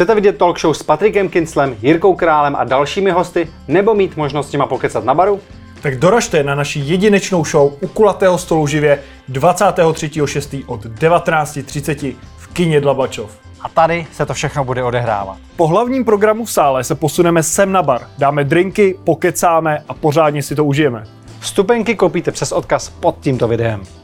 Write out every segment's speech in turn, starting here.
Chcete vidět talk show s Patrikem Kinslem, Jirkou Králem a dalšími hosty, nebo mít možnost s nima pokecat na baru? Tak doražte na naši jedinečnou show u kulatého stolu živě 23.6. od 19.30 v kině Dlabačov. A tady se to všechno bude odehrávat. Po hlavním programu v sále se posuneme sem na bar, dáme drinky, pokecáme a pořádně si to užijeme. Vstupenky koupíte přes odkaz pod tímto videem.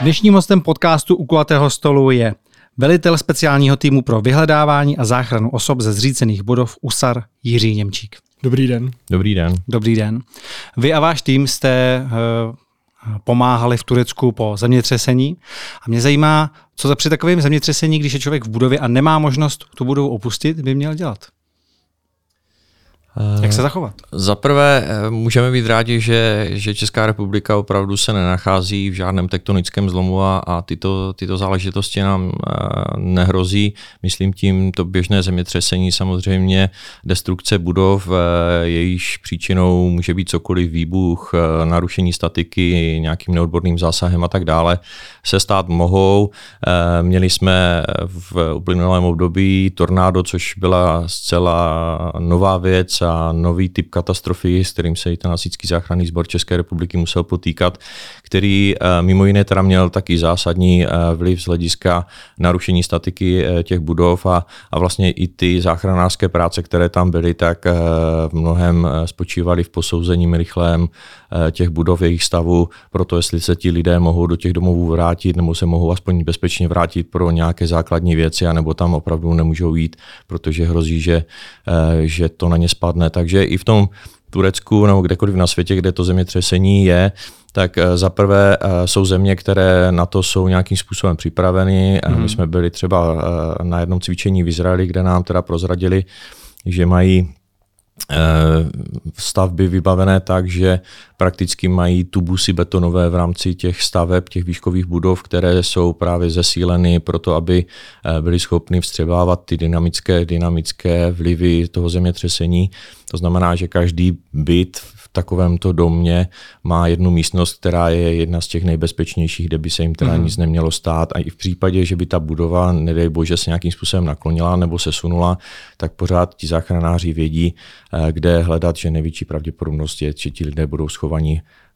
Dnešním hostem podcastu u kulatého stolu je velitel speciálního týmu pro vyhledávání a záchranu osob ze zřícených budov USAR Jiří Němčík. Dobrý den. Dobrý den. Dobrý den. Vy a váš tým jste uh, pomáhali v Turecku po zemětřesení. A mě zajímá, co za při takovém zemětřesení, když je člověk v budově a nemá možnost tu budovu opustit, by měl dělat. Jak se zachovat? Za prvé eh, můžeme být rádi, že, že Česká republika opravdu se nenachází v žádném tektonickém zlomu a, a tyto, tyto záležitosti nám eh, nehrozí. Myslím tím to běžné zemětřesení, samozřejmě destrukce budov, eh, jejíž příčinou může být cokoliv, výbuch, narušení statiky, nějakým neodborným zásahem a tak dále, se stát mohou. Měli jsme v uplynulém období tornádo, což byla zcela nová věc a nový typ katastrofy, s kterým se i ten hasičský záchranný sbor České republiky musel potýkat, který eh, mimo jiné teda měl taky zásadní eh, vliv z hlediska narušení statiky eh, těch budov a, a vlastně i ty záchranářské práce, které tam byly, tak v mnohem spočívaly v posouzení rychlém těch budov, jejich stavu, proto jestli se ti lidé mohou do těch domovů vrátit nebo se mohou aspoň bezpečně vrátit pro nějaké základní věci, anebo tam opravdu nemůžou jít, protože hrozí, že, že to na ně spadne. Takže i v tom Turecku nebo kdekoliv na světě, kde to zemětřesení je, tak eh, za prvé eh, jsou země, které na to jsou nějakým způsobem připraveny. Mm-hmm. My jsme byli třeba eh, na jednom cvičení v Izraeli, kde nám teda prozradili, že mají stavby vybavené tak, že prakticky mají tubusy betonové v rámci těch staveb, těch výškových budov, které jsou právě zesíleny pro to, aby byly schopny vstřebávat ty dynamické, dynamické vlivy toho zemětřesení. To znamená, že každý byt v takovémto domě má jednu místnost, která je jedna z těch nejbezpečnějších, kde by se jim teda mm. nic nemělo stát. A i v případě, že by ta budova, nedej bože, se nějakým způsobem naklonila nebo se sunula, tak pořád ti záchranáři vědí, eh, kde hledat, že největší pravděpodobnost je, že ti lidé budou schovaní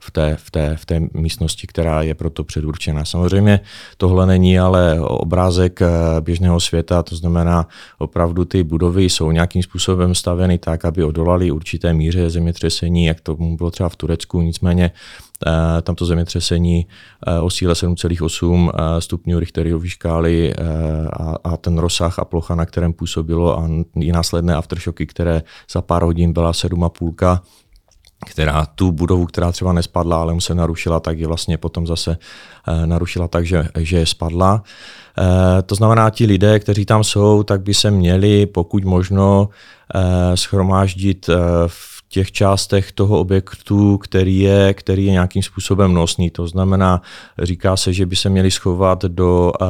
v té, v, té, v té místnosti, která je proto předurčená. Samozřejmě tohle není ale obrázek eh, běžného světa, to znamená opravdu ty budovy jsou nějakým způsobem staveny tak, aby odolali určité míře zemětřesení, jak to bylo třeba v Turecku, nicméně eh, tamto zemětřesení eh, o síle 7,8 stupňů Richterovy škály a, a ten rozsah a plocha, na kterém působilo a i následné aftershoky, které za pár hodin byla 7,5 která tu budovu, která třeba nespadla, ale se narušila, tak je vlastně potom zase uh, narušila tak, že, že je spadla. Uh, to znamená, ti lidé, kteří tam jsou, tak by se měli pokud možno uh, schromáždit v těch částech toho objektu, který je, který je nějakým způsobem nosný. To znamená, říká se, že by se měli schovat do uh,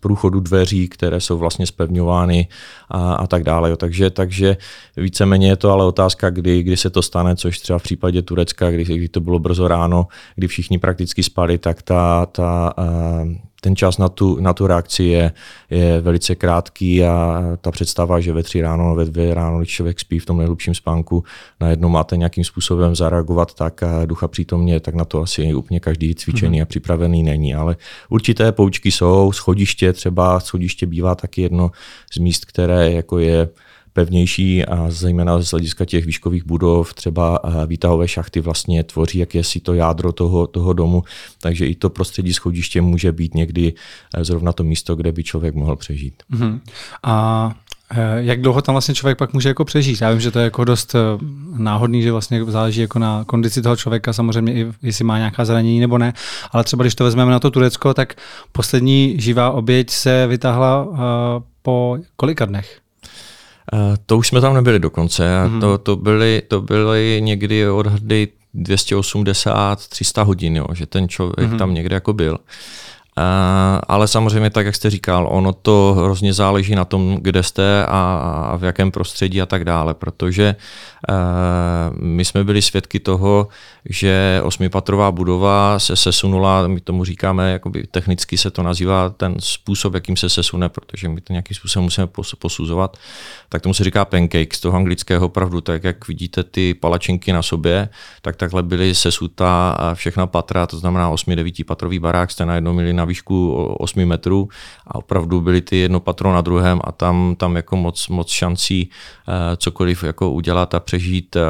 průchodu dveří, které jsou vlastně spevňovány a, a tak dále. Takže, takže víceméně je to ale otázka, kdy, kdy se to stane, což třeba v případě Turecka, kdy, kdy to bylo brzo ráno, kdy všichni prakticky spali, tak ta, ta uh, ten čas na tu, na tu reakci je, je velice krátký a ta představa, že ve tři ráno, ve dvě ráno, když člověk spí v tom nejhlubším spánku, najednou máte nějakým způsobem zareagovat tak a ducha přítomně, tak na to asi úplně každý cvičený mm-hmm. a připravený není. Ale určité poučky jsou, schodiště třeba, schodiště bývá taky jedno z míst, které jako je pevnější a zejména z hlediska těch výškových budov, třeba eh, výtahové šachty vlastně tvoří jakési to jádro toho, toho domu, takže i to prostředí schodiště může být někdy eh, zrovna to místo, kde by člověk mohl přežít. Uh-huh. A eh, jak dlouho tam vlastně člověk pak může jako přežít? Já vím, že to je jako dost náhodný, že vlastně záleží jako na kondici toho člověka, samozřejmě i jestli má nějaká zranění nebo ne, ale třeba když to vezmeme na to Turecko, tak poslední živá oběť se vytáhla po kolika dnech? Uh, to už jsme tam nebyli dokonce. Mm-hmm. To, to, byly, to byly někdy odhady 280-300 hodin, jo, že ten člověk mm-hmm. tam někde jako byl. ale samozřejmě, tak jak jste říkal, ono to hrozně záleží na tom, kde jste a, a v jakém prostředí a tak dále, protože my jsme byli svědky toho, že osmipatrová budova se sesunula, my tomu říkáme, jakoby technicky se to nazývá ten způsob, jakým se sesune, protože my to nějakým způsobem musíme posuzovat, tak tomu se říká pancake z toho anglického opravdu, tak jak vidíte ty palačinky na sobě, tak takhle byly sesuta všechna patra, to znamená 8-9 patrový barák, jste najednou měli na výšku 8 metrů a opravdu byly ty jedno patro na druhém a tam, tam jako moc, moc šancí uh, cokoliv jako udělat a přežít uh,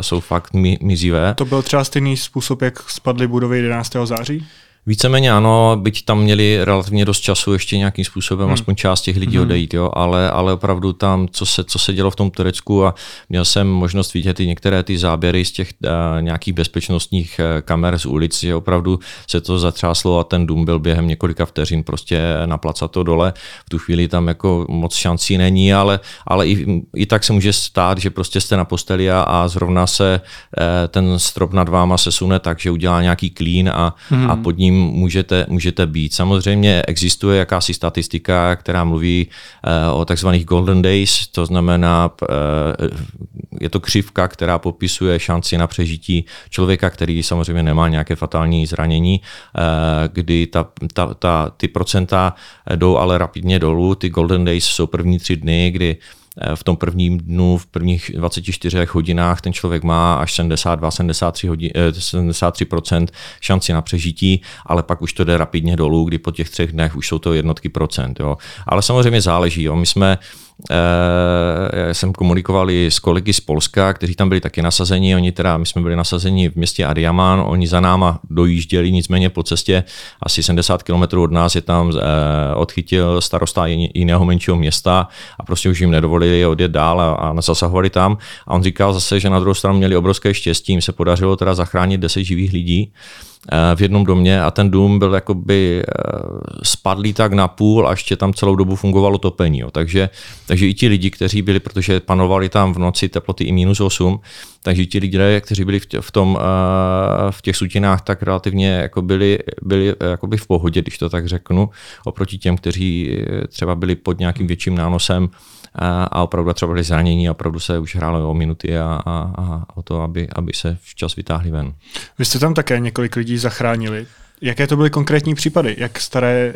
jsou fakt mizivé. To byl třeba stejný způsob, jak spadly budovy 11. září? Víceméně ano, byť tam měli relativně dost času ještě nějakým způsobem, hmm. aspoň část těch lidí hmm. odejít, jo, ale, ale opravdu tam, co se, co se dělo v tom Turecku a měl jsem možnost vidět i některé ty záběry z těch uh, nějakých bezpečnostních uh, kamer z ulic, že opravdu se to zatřáslo a ten dům byl během několika vteřin prostě na placato dole. V tu chvíli tam jako moc šancí není, ale, ale i, i tak se může stát, že prostě jste na posteli a, a zrovna se uh, ten strop nad váma se sune tak, že udělá nějaký klín a, hmm. a pod ním kým můžete, můžete být. Samozřejmě existuje jakási statistika, která mluví uh, o takzvaných golden days, to znamená, uh, je to křivka, která popisuje šanci na přežití člověka, který samozřejmě nemá nějaké fatální zranění, uh, kdy ta, ta, ta, ty procenta jdou ale rapidně dolů. Ty golden days jsou první tři dny, kdy Eh, v tom prvním dnu, v prvních 24 hodinách ten člověk má až 72, 73, hodin, 73% šanci na přežití, ale pak už to jde rapidně dolů, kdy po těch třech dnech už jsou to jednotky procent. Jo. Ale samozřejmě záleží. Jo. My jsme eh, jsem komunikoval i s kolegy z Polska, kteří tam byli taky nasazeni. Oni teda, my jsme byli nasazeni v městě Adiaman, oni za náma dojížděli, nicméně po cestě asi 70 km od nás je tam eh, odchytil starosta jiného menšího města a prostě už jim nedovolili odjet dál a, a zasahovali tam. A on říkal zase, že na druhou stranu měli obrovské štěstí, jim se podařilo teda zachránit 10 živých lidí. Eh, v jednom domě a ten dům byl jakoby eh, spadlý tak na půl a ještě tam celou dobu fungovalo topení. Jo. Takže, takže i ti lidi, kteří byli, protože panovali tam v noci teploty i minus 8, takže ti lidé, kteří byli v, tom, eh, v těch sutinách, tak relativně jako byli, byli jakoby v pohodě, když to tak řeknu, oproti těm, kteří třeba byli pod nějakým větším nánosem a opravdu třeba byli zranění a opravdu se už hrálo o minuty a, a, a o to, aby, aby se včas vytáhli ven. Vy jste tam také několik lidí zachránili. Jaké to byly konkrétní případy? Jak staré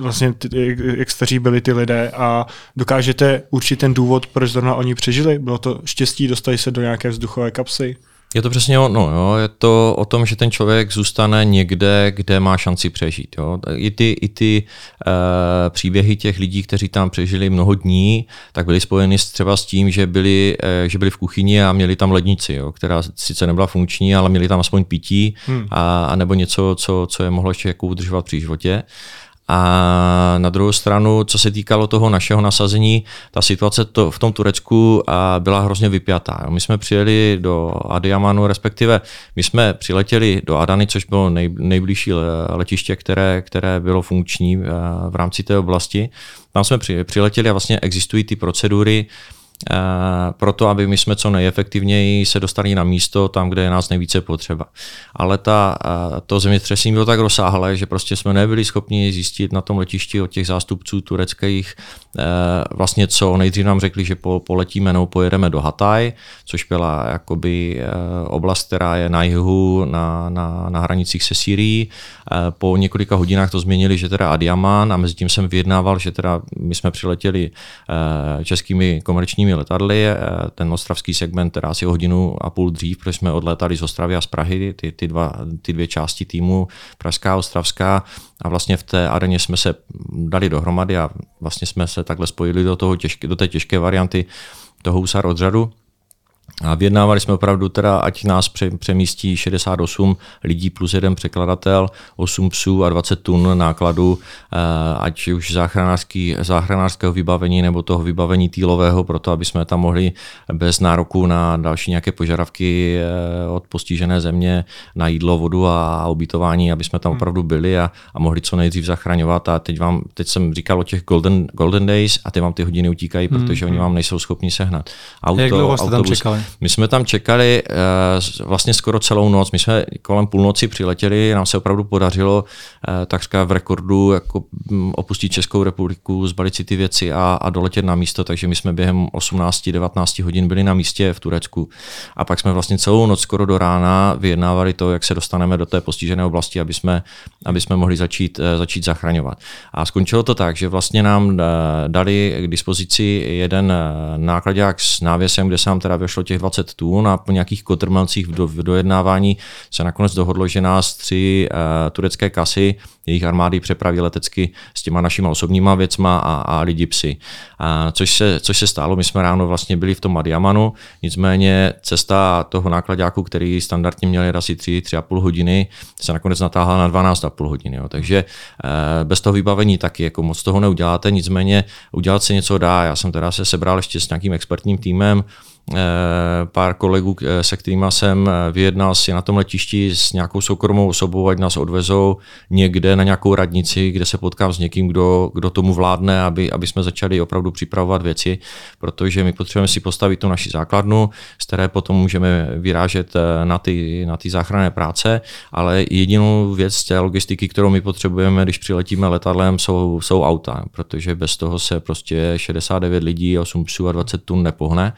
vlastně jak staří byli ty lidé a dokážete určit ten důvod, proč zrovna oni přežili? Bylo to štěstí, dostali se do nějaké vzduchové kapsy? Je to přesně ono, jo. je to o tom, že ten člověk zůstane někde, kde má šanci přežít. Jo. I ty, i ty uh, příběhy těch lidí, kteří tam přežili mnoho dní, tak byly spojeny třeba s tím, že byli, uh, že byli v kuchyni a měli tam lednici, jo, která sice nebyla funkční, ale měli tam aspoň pití hmm. a, a nebo něco, co, co je mohlo ještě jako udržovat při životě. A na druhou stranu, co se týkalo toho našeho nasazení, ta situace to, v tom Turecku byla hrozně vypjatá. My jsme přijeli do Adiamanu, respektive my jsme přiletěli do Adany, což bylo nej, nejbližší letiště, které, které bylo funkční v rámci té oblasti. Tam jsme přiletěli a vlastně existují ty procedury, Eh, proto, aby my jsme co nejefektivněji se dostali na místo tam, kde je nás nejvíce potřeba. Ale ta, eh, to zemětřesení bylo tak rozsáhlé, že prostě jsme nebyli schopni zjistit na tom letišti od těch zástupců tureckých eh, vlastně co. Nejdřív nám řekli, že po, poletíme nebo pojedeme do Hataj, což byla jakoby oblast, která je na jihu, na, na, na hranicích se Syrií. Po několika hodinách to změnili, že teda Adiaman a mezi tím jsem vyjednával, že teda my jsme přiletěli českými komerčními vlastními letadly. Eh, ten ostravský segment teda asi o hodinu a půl dřív, protože jsme odlétali z Ostravy a z Prahy, ty, ty, dva, ty dvě části týmu, Pražská a Ostravská. A vlastně v té areně jsme se dali dohromady a vlastně jsme se takhle spojili do, toho těžké, do té těžké varianty toho Husar odřadu. A vyjednávali jsme opravdu teda, ať nás přemístí 68 lidí plus jeden překladatel, 8 psů a 20 tun nákladu, eh, ať už záchranářský, záchranářského vybavení nebo toho vybavení týlového, proto aby jsme tam mohli bez nároku na další nějaké požadavky eh, od postižené země na jídlo, vodu a ubytování, aby jsme tam hmm. opravdu byli a, a mohli co nejdřív zachraňovat. A teď, vám, teď jsem říkal o těch golden, golden days a ty vám ty hodiny utíkají, protože hmm. oni vám nejsou schopni sehnat. Auto, Jak dlouho jste tam čekali? My jsme tam čekali uh, vlastně skoro celou noc. My jsme kolem půlnoci přiletěli, nám se opravdu podařilo uh, takřka v rekordu jako um, opustit Českou republiku, zbalit si ty věci a, a doletět na místo, takže my jsme během 18-19 hodin byli na místě v Turecku. A pak jsme vlastně celou noc skoro do rána vyjednávali to, jak se dostaneme do té postižené oblasti, aby jsme, aby jsme mohli začít, uh, začít zachraňovat. A skončilo to tak, že vlastně nám dali k dispozici jeden nákladák s návěsem, kde se nám teda vyšlo těch 20 tun a po nějakých kotrmelcích v, do, v dojednávání se nakonec dohodlo, že nás tři uh, turecké kasy, jejich armády přepraví letecky s těma našima osobníma věcma a, a lidi psy. A což, se, což se stalo, my jsme ráno vlastně byli v tom Madiamanu, nicméně cesta toho nákladňáku, který standardně měl asi 3-3,5 hodiny, se nakonec natáhla na 12,5 hodiny. Jo. Takže uh, bez toho vybavení taky jako moc toho neuděláte, nicméně udělat se něco dá. Já jsem teda se sebral ještě s nějakým expertním týmem, Eh, pár kolegů, eh, se kterými jsem eh, vyjednal si na tom letišti s nějakou soukromou osobou, ať nás odvezou někde na nějakou radnici, kde se potkám s někým, kdo, kdo tomu vládne, aby, aby jsme začali opravdu připravovat věci, protože my potřebujeme si postavit tu naši základnu, z které potom můžeme vyrážet na ty, na ty záchranné práce, ale jedinou věc z té logistiky, kterou my potřebujeme, když přiletíme letadlem, jsou, jsou auta, protože bez toho se prostě 69 lidí, 8 psů a 20 tun nepohne.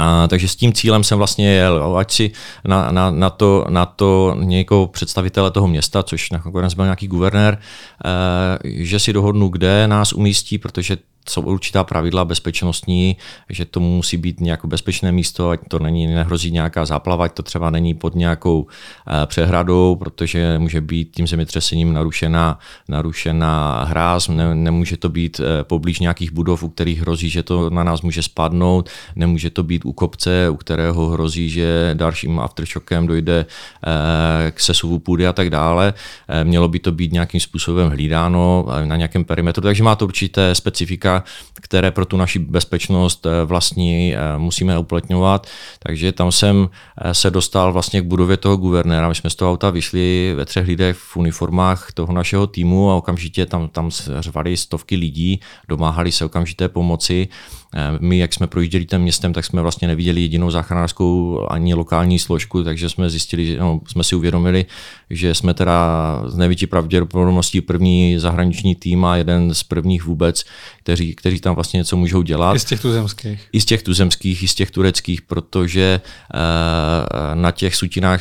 A, takže s tím cílem jsem vlastně jel, ať si na, na, na, to, na to někoho představitele toho města, což nakonec byl nějaký guvernér, e, že si dohodnu, kde nás umístí, protože jsou určitá pravidla bezpečnostní, že to musí být nějaké bezpečné místo, ať to není, nehrozí nějaká záplava, ať to třeba není pod nějakou eh, přehradou, protože může být tím zemětřesením narušená, narušená hráz, ne, nemůže to být eh, poblíž nějakých budov, u kterých hrozí, že to na nás může spadnout, nemůže to být u kopce, u kterého hrozí, že dalším aftershockem dojde eh, k sesuvu půdy a tak dále. Mělo by to být nějakým způsobem hlídáno na nějakém perimetru, takže má to určité specifika které pro tu naši bezpečnost eh, vlastní eh, musíme uplatňovat. Takže tam jsem eh, se dostal vlastně k budově toho guvernéra. My jsme z toho auta vyšli ve třech lidech v uniformách toho našeho týmu a okamžitě tam, tam řvali stovky lidí, domáhali se okamžité pomoci. My, jak jsme projížděli tím městem, tak jsme vlastně neviděli jedinou záchranářskou ani lokální složku, takže jsme zjistili, no, jsme si uvědomili, že jsme teda z největší pravděpodobností první zahraniční tým a jeden z prvních vůbec, kteří, kteří tam vlastně něco můžou dělat. I z těch tuzemských. I z těch tuzemských, i z těch tureckých, protože uh, na těch sutinách,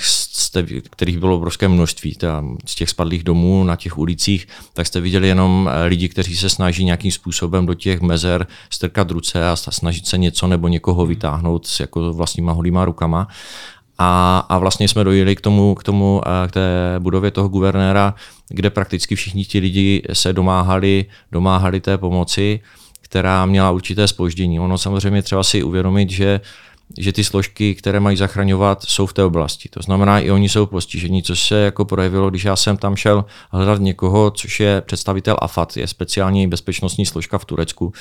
kterých bylo obrovské množství, teda z těch spadlých domů na těch ulicích, tak jste viděli jenom eh, lidi, kteří se snaží nějakým způsobem do těch mezer strkat ruce a snažit se něco nebo někoho vytáhnout s jako vlastníma holýma rukama. A, a vlastně jsme dojeli k tomu, k tomu, eh, k té budově toho guvernéra, kde prakticky všichni ti lidi se domáhali, domáhali té pomoci, která měla určité spoždění. Ono samozřejmě třeba si uvědomit, že že ty složky, které mají zachraňovat, jsou v té oblasti. To znamená, i oni jsou postižení, což se jako projevilo, když já jsem tam šel hledat někoho, což je představitel AFAT, je speciální bezpečnostní složka v Turecku,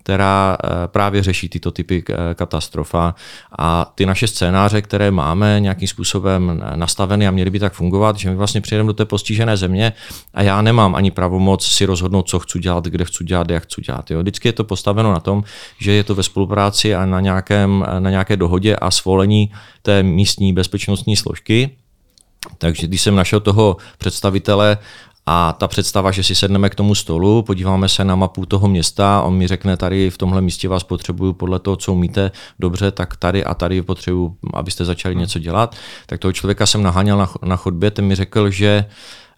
která eh, právě řeší tyto typy eh, katastrofa. A ty naše scénáře, které máme nějakým způsobem nastaveny a měly by tak fungovat, že my vlastně přijedeme do té postižené země a já nemám ani pravomoc si rozhodnout, co chci dělat, kde chci dělat, jak chci dělat. Jo. Vždycky je to postaveno na tom, že je to ve spolupráci a na, nějakém, na nějaké dohodě a svolení té místní bezpečnostní složky. Takže když jsem našel toho představitele a ta představa, že si sedneme k tomu stolu, podíváme se na mapu toho města, on mi řekne, tady v tomhle místě vás potřebuju podle toho, co umíte dobře, tak tady a tady potřebuju, abyste začali hmm. něco dělat. Tak toho člověka jsem naháněl na, na chodbě, ten mi řekl, že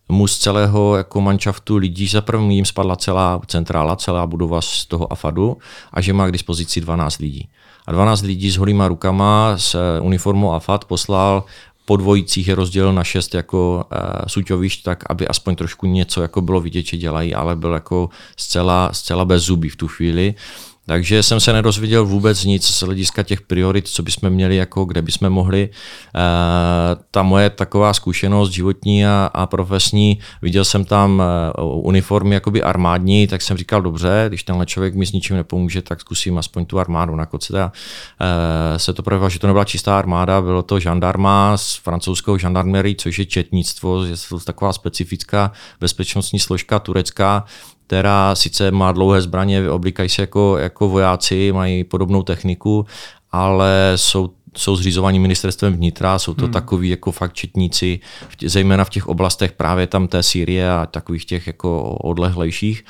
mu z celého jako manšaftu lidí za prvním jim spadla celá centrála, celá budova z toho AFADu a že má k dispozici 12 lidí. A 12 lidí s holýma rukama s uniformou AFAD poslal po dvojicích je rozdělil na šest jako uh, suťovišť, tak aby aspoň trošku něco jako bylo vidět, že dělají, ale byl jako zcela, zcela bez zuby v tu chvíli. Takže jsem se nedozvěděl vůbec nic z hlediska těch priorit, co bychom měli, jako kde bychom mohli. E, ta moje taková zkušenost životní a, a profesní, viděl jsem tam eh, uniformy jakoby armádní, tak jsem říkal, dobře, když tenhle člověk mi s ničím nepomůže, tak zkusím aspoň tu armádu. Nakonec teda e, se to projevilo, že to nebyla čistá armáda, bylo to žandarma z francouzského žandarmerie, což je četnictvo, je to taková specifická bezpečnostní složka turecká, která sice má dlouhé zbraně, oblíkají se jako, jako vojáci, mají podobnou techniku, ale jsou jsou zřizovaní ministerstvem vnitra, jsou to hmm. takový jako fakt četníci, zejména v těch oblastech právě tam té Sýrie a takových těch jako odlehlejších,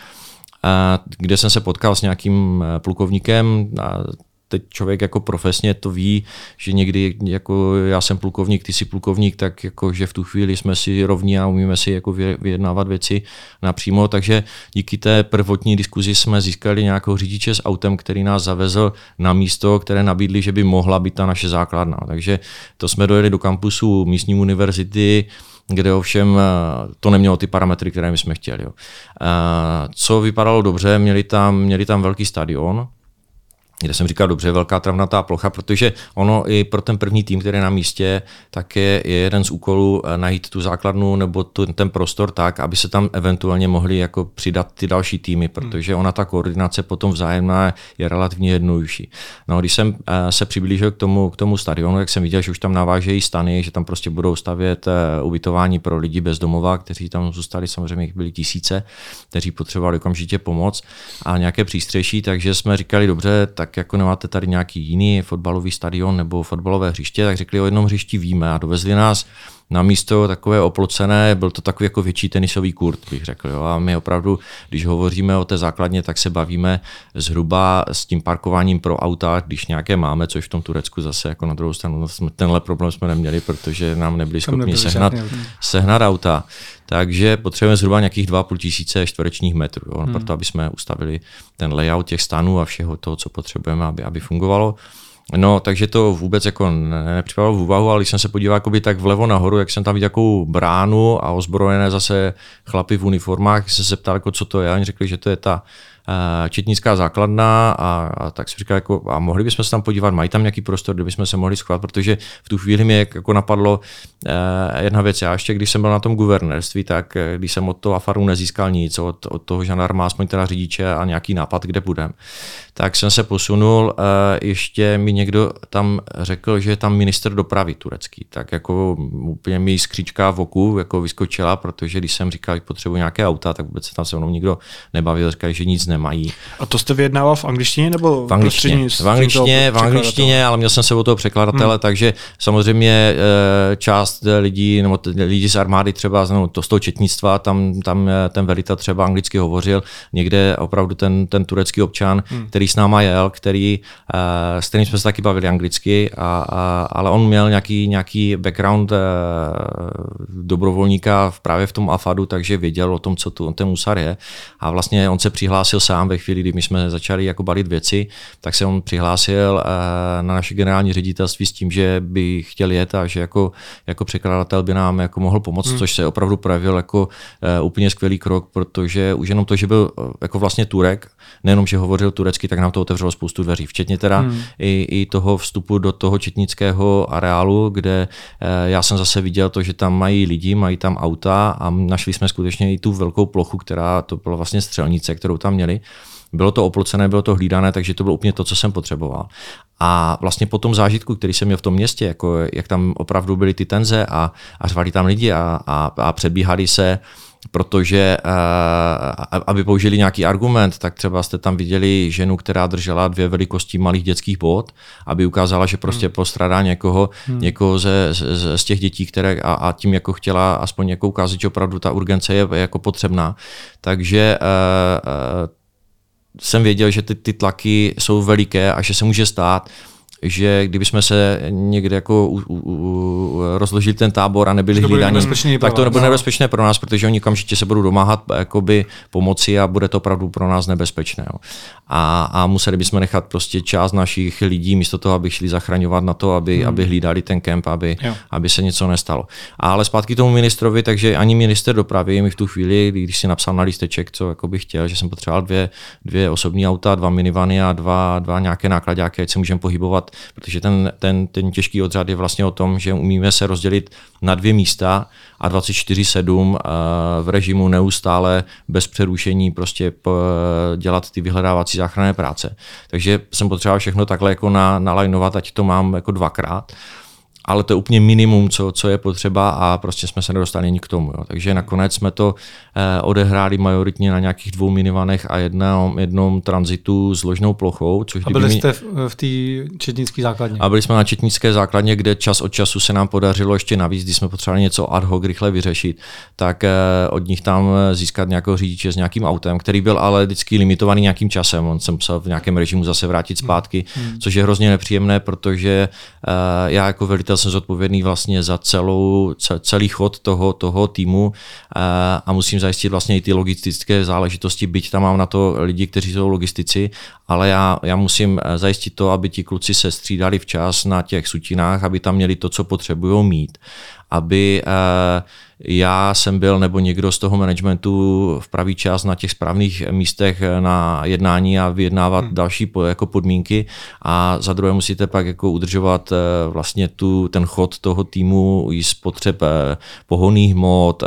kde jsem se potkal s nějakým eh, plukovníkem, teď člověk jako profesně to ví, že někdy jako já jsem plukovník, ty jsi plukovník, tak jako, že v tu chvíli jsme si rovní a umíme si jako vyjednávat věci napřímo, takže díky té prvotní diskuzi jsme získali nějakého řidiče s autem, který nás zavezl na místo, které nabídli, že by mohla být ta naše základna. Takže to jsme dojeli do kampusu místní univerzity, kde ovšem eh, to nemělo ty parametry, které my jsme chtěli. Eh, co vypadalo dobře, měli tam, měli tam velký stadion, kde jsem říkal, dobře, velká travnatá plocha, protože ono i pro ten první tým, který je na místě, tak je, je jeden z úkolů eh, najít tu základnu nebo tu, ten prostor tak, aby se tam eventuálně mohli jako přidat ty další týmy, hmm. protože ona ta koordinace potom vzájemná je relativně jednodušší. No, když jsem eh, se přiblížil k tomu, k tomu stadionu, jak jsem viděl, že už tam navážejí stany, že tam prostě budou stavět eh, ubytování pro lidi bez domova, kteří tam zůstali, samozřejmě jich byli tisíce, kteří potřebovali okamžitě pomoc a nějaké přístřeší, takže jsme říkali, dobře, tak tak jako nemáte tady nějaký jiný fotbalový stadion nebo fotbalové hřiště, tak řekli o jednom hřišti víme a dovezli nás na místo takové oplocené, byl to takový jako větší tenisový kurt, bych řekl. Jo. A my opravdu, když hovoříme o té základně, tak se bavíme zhruba s tím parkováním pro auta, když nějaké máme, což v tom Turecku zase jako na druhou stranu tenhle problém jsme neměli, protože nám nebyli schopni sehnat, sehnat auta. Takže potřebujeme zhruba nějakých 2,5 tisíce čtverečních metrů, jo, hmm. proto aby jsme ustavili ten layout těch stanů a všeho toho, co potřebujeme, aby, aby fungovalo. No, takže to vůbec jako nepřipadalo v úvahu, ale když jsem se podíval jakoby tak vlevo nahoru, jak jsem tam viděl takovou bránu a ozbrojené zase chlapy v uniformách, jsem se ptal, jako, co to je, a oni řekli, že to je ta Eh, četnická základna a, a tak si říkal, jako, a mohli bychom se tam podívat, mají tam nějaký prostor, kde bychom se mohli schovat, protože v tu chvíli mi jako napadlo eh, jedna věc, já ještě když jsem byl na tom guvernérství, tak eh, když jsem od toho Afaru nezískal nic, od, od toho žandarma, aspoň teda řidiče a nějaký nápad, kde budem, tak jsem se posunul, eh, ještě mi někdo tam řekl, že je tam minister dopravy turecký, tak jako úplně mi skříčka v oku jako vyskočila, protože když jsem říkal, že potřebuji nějaké auta, tak vůbec se tam se mnou nikdo nebavil, říkali, že nic nemají. A to jste vyjednával v angličtině nebo v angličtině? V angličtině, v angličtině, ale měl jsem se o toho překladatele, hmm. takže samozřejmě eh, část lidí, nebo lidi z armády třeba, no, to z toho četnictva, tam, tam eh, ten velitel třeba anglicky hovořil, někde opravdu ten, ten turecký občan, hmm. který s náma jel, který, uh, s kterým jsme se taky bavili anglicky, a, a, ale on měl nějaký, nějaký background uh, dobrovolníka v, právě v tom AFADu, takže věděl o tom, co tu, on ten musar je. A vlastně on se přihlásil sám ve chvíli, kdy my jsme začali jako balit věci, tak se on přihlásil uh, na naše generální ředitelství s tím, že by chtěl jet a že jako, jako překladatel by nám jako mohl pomoct, hmm. což se opravdu projevil jako uh, úplně skvělý krok, protože už jenom to, že byl uh, jako vlastně Turek, nejenom, že hovořil turecky, tak nám to otevřelo spoustu dveří, včetně teda hmm. i, i toho vstupu do toho četnického areálu, kde eh, já jsem zase viděl to, že tam mají lidi, mají tam auta a našli jsme skutečně i tu velkou plochu, která to byla vlastně střelnice, kterou tam měli. Bylo to oplocené, bylo to hlídané, takže to bylo úplně to, co jsem potřeboval. A vlastně po tom zážitku, který jsem měl v tom městě, jako jak tam opravdu byly ty tenze a, a řvali tam lidi a, a, a předbíhali se, protože uh, aby použili nějaký argument, tak třeba jste tam viděli ženu, která držela dvě velikosti malých dětských bod, aby ukázala, že prostě hmm. postradá někoho, hmm. někoho ze, z, z těch dětí, které a, a tím jako chtěla aspoň jako ukázat, že opravdu ta urgence je jako potřebná. Takže uh, uh, jsem věděl, že ty, ty tlaky jsou veliké a že se může stát, že kdybychom se někde jako u, u, u, rozložili ten tábor a nebyli hlídaní, tak to nebude no. nebezpečné pro nás, protože oni okamžitě se budou domáhat jakoby pomoci a bude to opravdu pro nás nebezpečné. Jo. A, a museli bychom nechat prostě část našich lidí, místo toho, aby šli zachraňovat na to, aby, hmm. aby hlídali ten kemp, aby, aby se něco nestalo. Ale zpátky tomu ministrovi, takže ani minister dopravy mi v tu chvíli, když si napsal na lísteček, co jako bych chtěl, že jsem potřeboval dvě, dvě osobní auta, dva minivany a dva, dva nějaké nákladáky, ať se můžeme pohybovat protože ten, ten, ten těžký odřad je vlastně o tom, že umíme se rozdělit na dvě místa a 24-7 eh, v režimu neustále bez přerušení prostě dělat ty vyhledávací záchranné práce. Takže jsem potřeboval všechno takhle jako na, nalajnovat, ať to mám jako dvakrát. Ale to je úplně minimum, co, co je potřeba a prostě jsme se nedostali ani k tomu. Jo. Takže nakonec jsme to eh, odehráli majoritně na nějakých dvou minivanech a jednom, jednom tranzitu s ložnou plochou. Což a byli jste v, v té četnické základně? A byli jsme na četnické základně, kde čas od času se nám podařilo ještě navíc, když jsme potřebovali něco ad hoc rychle vyřešit, tak eh, od nich tam získat nějakého řidiče s nějakým autem, který byl ale vždycky limitovaný nějakým časem. On se musel v nějakém režimu zase vrátit zpátky, hmm. což je hrozně nepříjemné, protože uh, já jako velitel jsem zodpovědný vlastně za celou, celý chod toho, toho týmu a musím zajistit vlastně i ty logistické záležitosti, byť tam mám na to lidi, kteří jsou logistici, ale já, já musím eh, zajistit to, aby ti kluci se střídali včas na těch sutinách, aby tam měli to, co potřebují mít aby uh, já jsem byl nebo někdo z toho managementu v pravý čas na těch správných místech na jednání a vyjednávat hmm. další jako podmínky a za druhé musíte pak jako udržovat eh, vlastně tu, ten chod toho týmu i spotřeb eh, pohonných hmot, eh,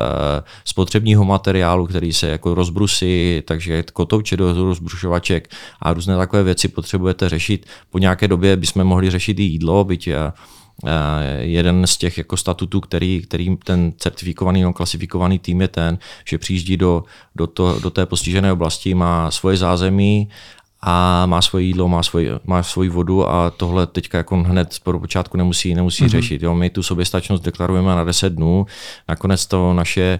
spotřebního materiálu, který se jako rozbrusí, takže kotouče do rozbrušovaček a různé takové věci potřebujete řešit. Po nějaké době bychom mohli řešit i jídlo, byť Eh, jeden z těch jako statutů, který, který ten certifikovaný, no, klasifikovaný tým je ten, že přijíždí do, do, to, do té postižené oblasti, má svoje zázemí a má svoje jídlo, má svoji, má svoji vodu a tohle teďka jako hned z počátku nemusí, nemusí mm-hmm. řešit. Jo. My tu soběstačnost deklarujeme na 10 dnů, nakonec to naše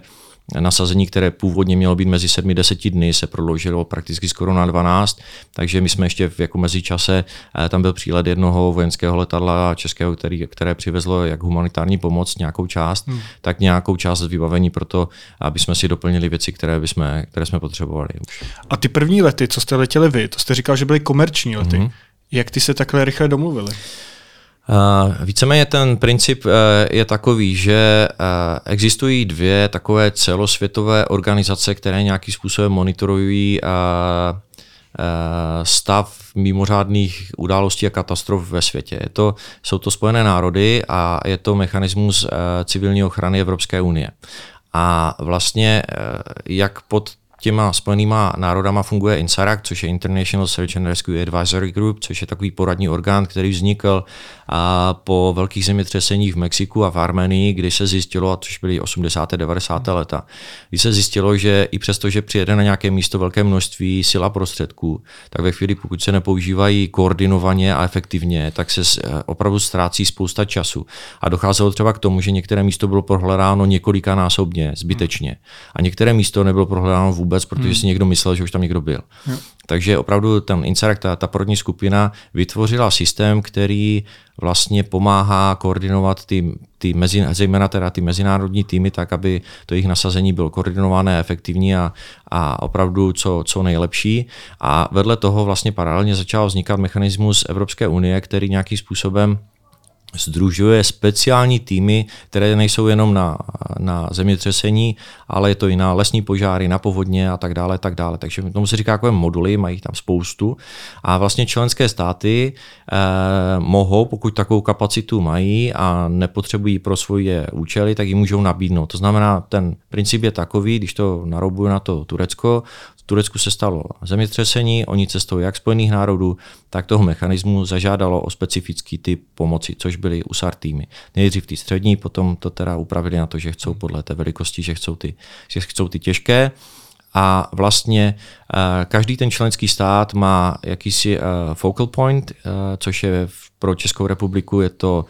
nasazení, které původně mělo být mezi 7 10 dny, se prodloužilo prakticky skoro na 12, takže my jsme ještě v jako mezičase, eh, tam byl přílet jednoho vojenského letadla českého, který, které přivezlo jak humanitární pomoc, nějakou část, hmm. tak nějakou část vybavení pro to, aby jsme si doplnili věci, které, bychom, které jsme potřebovali. A ty první lety, co jste letěli vy, to jste říkal, že byly komerční lety. Hmm. Jak ty se takhle rychle domluvili? Uh, víceméně ten princip uh, je takový, že uh, existují dvě takové celosvětové organizace, které nějakým způsobem monitorují stav mimořádných událostí a katastrof ve světě. Je to, jsou to Spojené národy a je to mechanismus civilní ochrany Evropské unie. A vlastně jak pod těma spojenýma národama funguje INSARAC, což je International Search and Rescue Advisory Group, což je takový poradní orgán, který vznikl a po velkých zemětřeseních v Mexiku a v Armenii, kdy se zjistilo, a což byly 80. 90. leta, kdy se zjistilo, že i přesto, že přijede na nějaké místo velké množství sila prostředků, tak ve chvíli, pokud se nepoužívají koordinovaně a efektivně, tak se eh, opravdu ztrácí spousta času. A docházelo třeba k tomu, že některé místo bylo prohledáno několikanásobně, zbytečně. A některé místo nebylo prohledáno vůbec, protože hmm. si někdo myslel, že už tam někdo byl. Jo. Takže opravdu ten Inseract, ta, ta porodní skupina, vytvořila systém, který vlastně pomáhá koordinovat ty, ty mezi, zejména teda ty mezinárodní týmy tak, aby to jejich nasazení bylo koordinované, efektivní a, a opravdu co, co nejlepší. A vedle toho vlastně paralelně začal vznikat mechanismus Evropské unie, který nějakým způsobem združuje speciální týmy, které nejsou jenom na, na zemětřesení, ale je to i na lesní požáry, na povodně a tak dále, tak dále. Takže tomu se říká takové moduly, mají tam spoustu a vlastně členské státy eh, mohou, pokud takovou kapacitu mají a nepotřebují pro svoje účely, tak ji můžou nabídnout. To znamená, ten princip je takový, když to narobuju na to Turecko, v Turecku se stalo zemětřesení, oni cestou jak Spojených národů, tak toho mechanismu zažádalo o specifický typ pomoci, což byly USAR týmy. Nejdřív ty střední, potom to teda upravili na to, že chcou podle té velikosti, že chcou ty, že chcou ty těžké. A vlastně uh, každý ten členský stát má jakýsi uh, focal point, uh, což je pro Českou republiku je to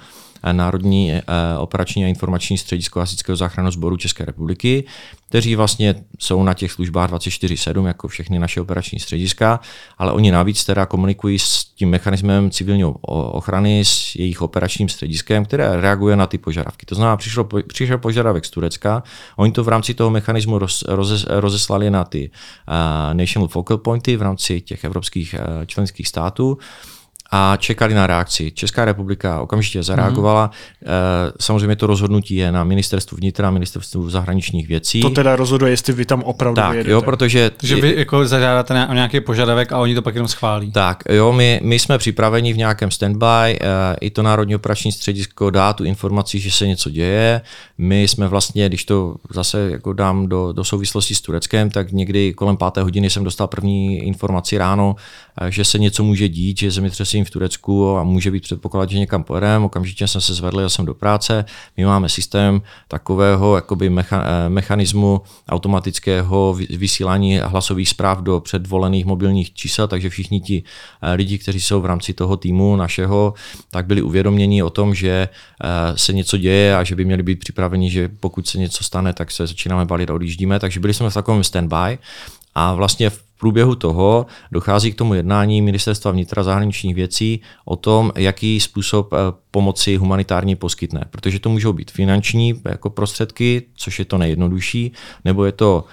Národní eh, operační a informační středisko Hasičského záchranného sboru České republiky, kteří vlastně jsou na těch službách 24-7, jako všechny naše operační střediska, ale oni navíc teda komunikují s tím mechanismem civilní ochrany, s jejich operačním střediskem, které reaguje na ty požadavky. To znamená, přišlo, přišel požadavek z Turecka, oni to v rámci toho mechanismu roz, roze, rozeslali na ty uh, National Focal Pointy v rámci těch evropských uh, členských států a čekali na reakci. Česká republika okamžitě zareagovala. Mm-hmm. Samozřejmě to rozhodnutí je na ministerstvu vnitra, ministerstvu zahraničních věcí. To teda rozhoduje, jestli vy tam opravdu tak, vyjedete. jo, protože... Takže vy jako zažádáte o nějaký požadavek a oni to pak jenom schválí. Tak, jo, my, my jsme připraveni v nějakém standby, eh, i to Národní operační středisko dá tu informaci, že se něco děje. My jsme vlastně, když to zase jako dám do, do souvislosti s Tureckem, tak někdy kolem páté hodiny jsem dostal první informaci ráno, eh, že se něco může dít, že zemětřesení v Turecku a může být předpoklad, že někam pojedeme, okamžitě jsem se zvedl, já jsem do práce, my máme systém takového jakoby mecha, eh, mechanismu automatického vysílání hlasových zpráv do předvolených mobilních čísel, takže všichni ti eh, lidi, kteří jsou v rámci toho týmu našeho, tak byli uvědoměni o tom, že se něco děje a že by měli být připraveni, že pokud se něco stane, tak se začínáme balit a odjíždíme. Takže byli jsme v takovém standby a vlastně průběhu toho dochází k tomu jednání ministerstva vnitra zahraničních věcí o tom, jaký způsob eh, pomoci humanitární poskytne. Protože to můžou být finanční jako prostředky, což je to nejjednodušší, nebo je to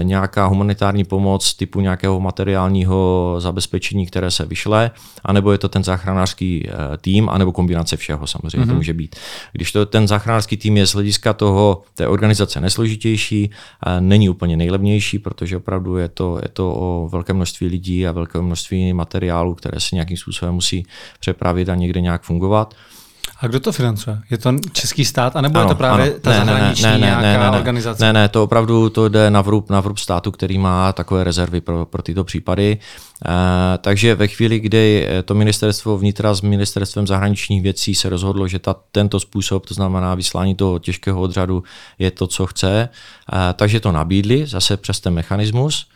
e, nějaká humanitární pomoc typu nějakého materiálního zabezpečení, které se vyšle, anebo je to ten záchranářský e, tým, anebo kombinace všeho samozřejmě mm-hmm. to mhm. může být. Když to ten záchranářský tým je z hlediska toho, té organizace nesložitější, e, není úplně nejlevnější, protože opravdu je to, je to o velké množství lidí a velké množství materiálu, které se nějakým způsobem musí přepravit a někde nějak fungovat. A kdo to financuje? Je to český stát, anebo ano, je to právě ano. ta ne, zahraniční ne, ne, nějaká ne, ne, ne, organizace? Ne, ne, to opravdu to jde na vrub, na vrub státu, který má takové rezervy pro, pro tyto případy. Uh, takže ve chvíli, kdy to ministerstvo vnitra s ministerstvem zahraničních věcí se rozhodlo, že ta, tento způsob, to znamená vyslání toho těžkého odřadu, je to, co chce, uh, takže to nabídli zase přes ten mechanismus.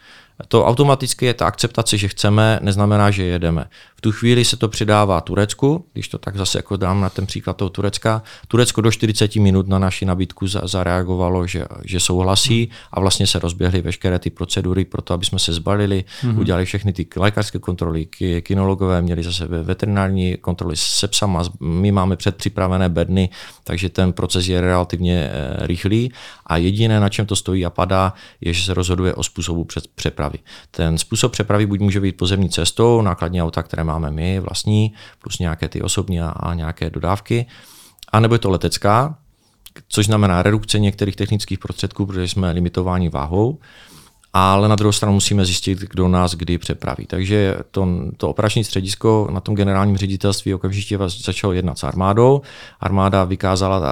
To automaticky je ta akceptace, že chceme, neznamená, že jedeme tu chvíli se to přidává Turecku, když to tak zase jako dám na ten příklad toho Turecka. Turecko do 40 minut na naši nabídku zareagovalo, že, že souhlasí a vlastně se rozběhly veškeré ty procedury pro to, aby jsme se zbalili, mm-hmm. udělali všechny ty lékařské kontroly, kinologové měli zase veterinární kontroly se psama, my máme předpřipravené bedny, takže ten proces je relativně e, rychlý a jediné, na čem to stojí a padá, je, že se rozhoduje o způsobu přepravy. Ten způsob přepravy buď může být pozemní cestou, nákladní auta, které máme my vlastní, plus nějaké ty osobní a, a nějaké dodávky. A nebo je to letecká, což znamená redukce některých technických prostředků, protože jsme limitováni váhou ale na druhou stranu musíme zjistit, kdo nás kdy přepraví. Takže to, to operační středisko na tom generálním ředitelství okamžitě začalo jednat s armádou. Armáda vykázala uh,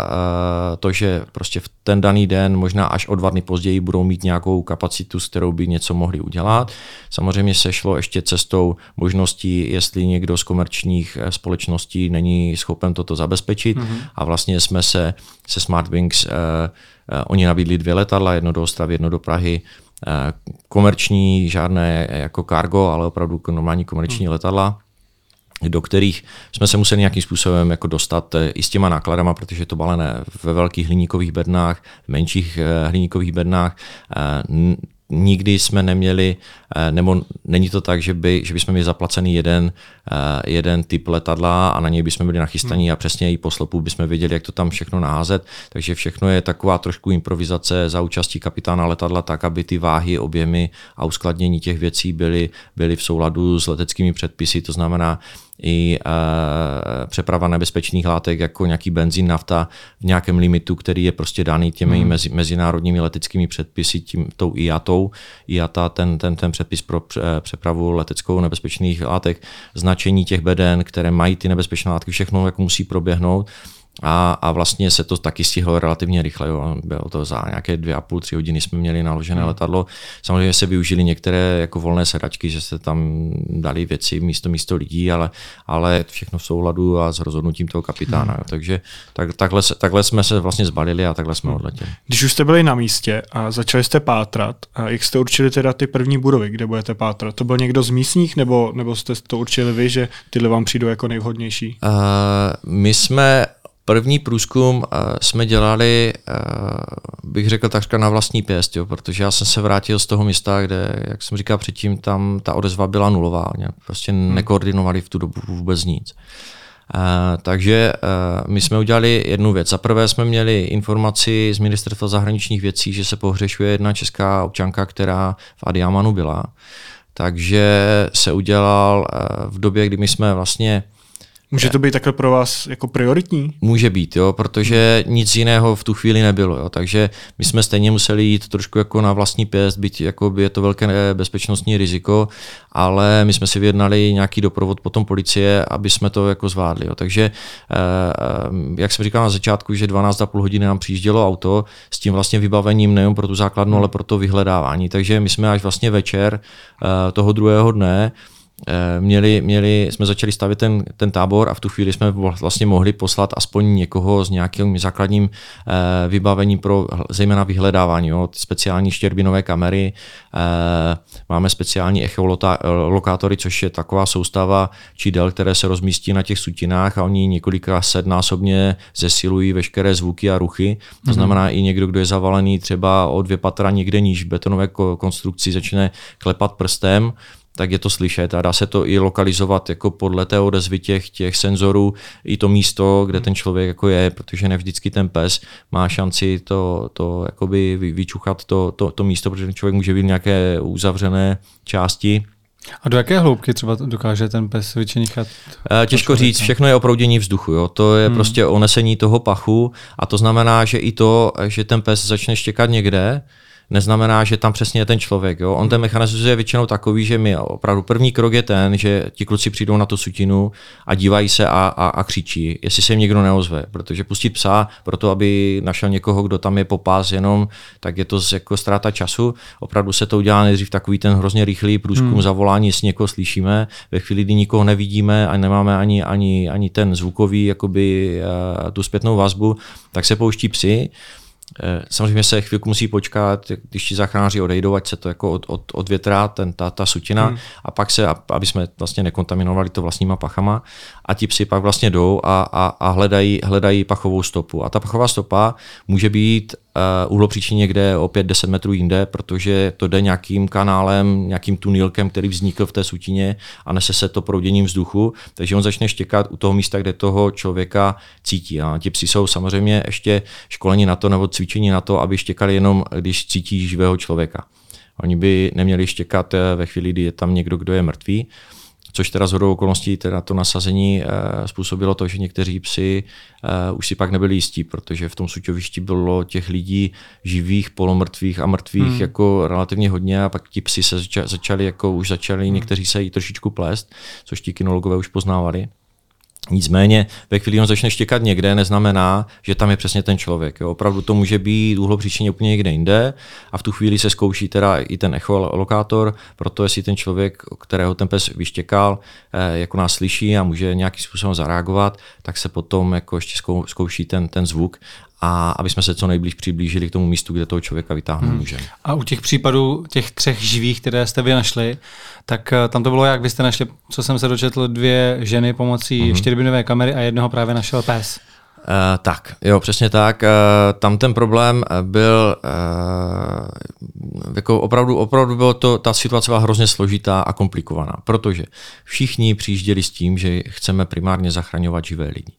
to, že prostě v ten daný den, možná až o dva dny později, budou mít nějakou kapacitu, s kterou by něco mohli udělat. Samozřejmě se šlo ještě cestou možností, jestli někdo z komerčních eh, společností není schopen toto zabezpečit. Mm-hmm. A vlastně jsme se se Smartwings, uh, uh, oni nabídli dvě letadla, jedno do Ostravy, jedno do Prahy, Eh, komerční, žádné jako cargo, ale opravdu normální komerční hmm. letadla do kterých jsme se museli nějakým způsobem jako dostat eh, i s těma nákladama, protože to balené ve velkých hliníkových bednách, v menších eh, hliníkových bednách nikdy jsme neměli, eh, nebo není to tak, že, by, že bychom měli zaplacený jeden, eh, jeden typ letadla a na něj bychom byli nachystaní hmm. a přesně i po slopu bychom věděli, jak to tam všechno naházet. Takže všechno je taková trošku improvizace za účastí kapitána letadla, tak aby ty váhy, objemy a uskladnění těch věcí byly, byly v souladu s leteckými předpisy. To znamená, i e, přeprava nebezpečných látek jako nějaký benzín, nafta v nějakém limitu, který je prostě daný těmi hmm. mezi, mezinárodními leteckými předpisy, tím, tou IATou. IATA, ten, ten, ten předpis pro přepravu leteckou nebezpečných látek, značení těch beden, které mají ty nebezpečné látky, všechno jako musí proběhnout a, a vlastně se to taky stihlo relativně rychle. Jo. Bylo to za nějaké dvě a půl, tři hodiny jsme měli naložené hmm. letadlo. Samozřejmě se využili některé jako volné sedačky, že se tam dali věci místo místo lidí, ale, ale všechno v souladu a s rozhodnutím toho kapitána. Hmm. Jo. Takže tak, takhle, takhle jsme se vlastně zbalili a takhle jsme hmm. odletěli. Když už jste byli na místě a začali jste pátrat, a jak jste určili teda ty první budovy, kde budete pátrat? To byl někdo z místních nebo, nebo jste to určili vy, že tyhle vám přijdou jako nejvhodnější? Uh, my jsme První průzkum eh, jsme dělali, eh, bych řekl takřka na vlastní pěst, jo, protože já jsem se vrátil z toho místa, kde, jak jsem říkal předtím, tam ta odezva byla nulová. Prostě hmm. nekoordinovali v tu dobu vůbec nic. Uh, takže uh, my jsme udělali jednu věc. Za prvé jsme měli informaci z Ministerstva zahraničních věcí, že se pohřešuje jedna česká občanka, která v Adiamanu byla. Takže se udělal uh, v době, kdy my jsme vlastně Může to být takhle pro vás jako prioritní? Může být, jo, protože nic jiného v tu chvíli nebylo. Jo, takže my jsme stejně museli jít trošku jako na vlastní pěst, byť jako by je to velké bezpečnostní riziko, ale my jsme si vyjednali nějaký doprovod potom policie, aby jsme to jako zvládli. Jo. Takže, eh, jak jsem říkal na začátku, že 12,5 hodiny nám přijíždělo auto s tím vlastně vybavením nejen pro tu základnu, ale pro to vyhledávání. Takže my jsme až vlastně večer eh, toho druhého dne eh, měli, měli, jsme začali stavět ten, ten tábor a v tu chvíli jsme vlastně mohli poslat aspoň někoho s nějakým základním eh, vybavením pro zejména vyhledávání. Jo, speciální štěrbinové kamery, máme speciální echolokátory, což je taková soustava čidel, které se rozmístí na těch sutinách a oni několika sednásobně zesilují veškeré zvuky a ruchy. To mhm. znamená mm-hmm. i někdo, kdo je zavalený třeba o dvě patra někde níž betonové konstrukci, začne klepat prstem, tak je to slyšet a dá se to i lokalizovat jako podle té odezvy těch, těch senzorů i to místo, kde ten člověk jako je, protože ne vždycky ten pes má šanci to, to jakoby vyčuchat to, to, to místo, protože ten člověk může být v nějaké uzavřené části a do jaké hloubky třeba dokáže ten pes vyčenichat? Eh, těžko říct, všechno je o proudění vzduchu. Jo. To je hmm. prostě onesení toho pachu a to znamená, že i to, že ten pes začne štěkat někde, neznamená, že tam přesně je ten člověk. Jo? On ten mechanismus je většinou takový, že my opravdu první krok je ten, že ti kluci přijdou na tu sutinu a dívají se a, a, a křičí, jestli se jim někdo neozve. Protože pustit psa pro to, aby našel někoho, kdo tam je popás jenom, tak je to jako ztráta času. Opravdu se to udělá nejdřív takový ten hrozně rychlý průzkum hmm. zavolání, jestli někoho slyšíme. Ve chvíli, kdy nikoho nevidíme a nemáme ani, ani, ani ten zvukový, jakoby, uh, tu zpětnou vazbu, tak se pouští psy Eh, samozřejmě se chvilku musí počkat, když ti záchranáři odejdou, ať se to jako od, od, odvětrá, ten, ta, ta sutina, hmm. a pak se, aby jsme vlastně nekontaminovali to vlastníma pachama, a ti psi pak vlastně jdou a, a, a hledají, hledají pachovou stopu. A ta pachová stopa může být uh, uhlopříčí někde o 5-10 metrů jinde, protože to jde nějakým kanálem, nějakým tunilkem, který vznikl v té sutině a nese se to prouděním vzduchu, takže on začne štěkat u toho místa, kde toho člověka cítí. A ti psi jsou samozřejmě ještě školeni na to nebo cvičení na to, aby štěkali jenom, když cítí živého člověka. Oni by neměli štěkat eh, ve chvíli, kdy je tam někdo, kdo je mrtvý. Což teda z hodou okolností teda to nasazení eh, způsobilo to, že někteří psi eh, už si pak nebyli jistí, protože v tom suťovišti bylo těch lidí živých, polomrtvých a mrtvých hmm. jako relativně hodně a pak ti psi se začali, jako už začali hmm. někteří se jí trošičku plést, což ti kinologové už poznávali. Nicméně, ve chvíli on začne štěkat někde, neznamená, že tam je přesně ten člověk. Jo. Opravdu to může být příčině úplně někde jinde a v tu chvíli se zkouší teda i ten echolokátor, proto jestli ten člověk, kterého ten pes vyštěkal, eh, jako nás slyší a může nějakým způsobem zareagovat, tak se potom jako ještě zkouší ten, ten zvuk a aby jsme se co nejblíž přiblížili k tomu místu, kde toho člověka vytáhnout hmm. můžeme. A u těch případů těch třech živých, které jste vy našli, tak eh, tam to bylo jak? Vy jste našli, co jsem se dočetl, dvě ženy pomocí hmm. štěrbinové kamery a jednoho právě našel pes. Uh, tak, jo, přesně tak. Uh, tam ten problém byl, uh, jako opravdu, opravdu bylo to, ta situace byla hrozně složitá a komplikovaná, protože všichni přijížděli s tím, že chceme primárně zachraňovat živé lidi.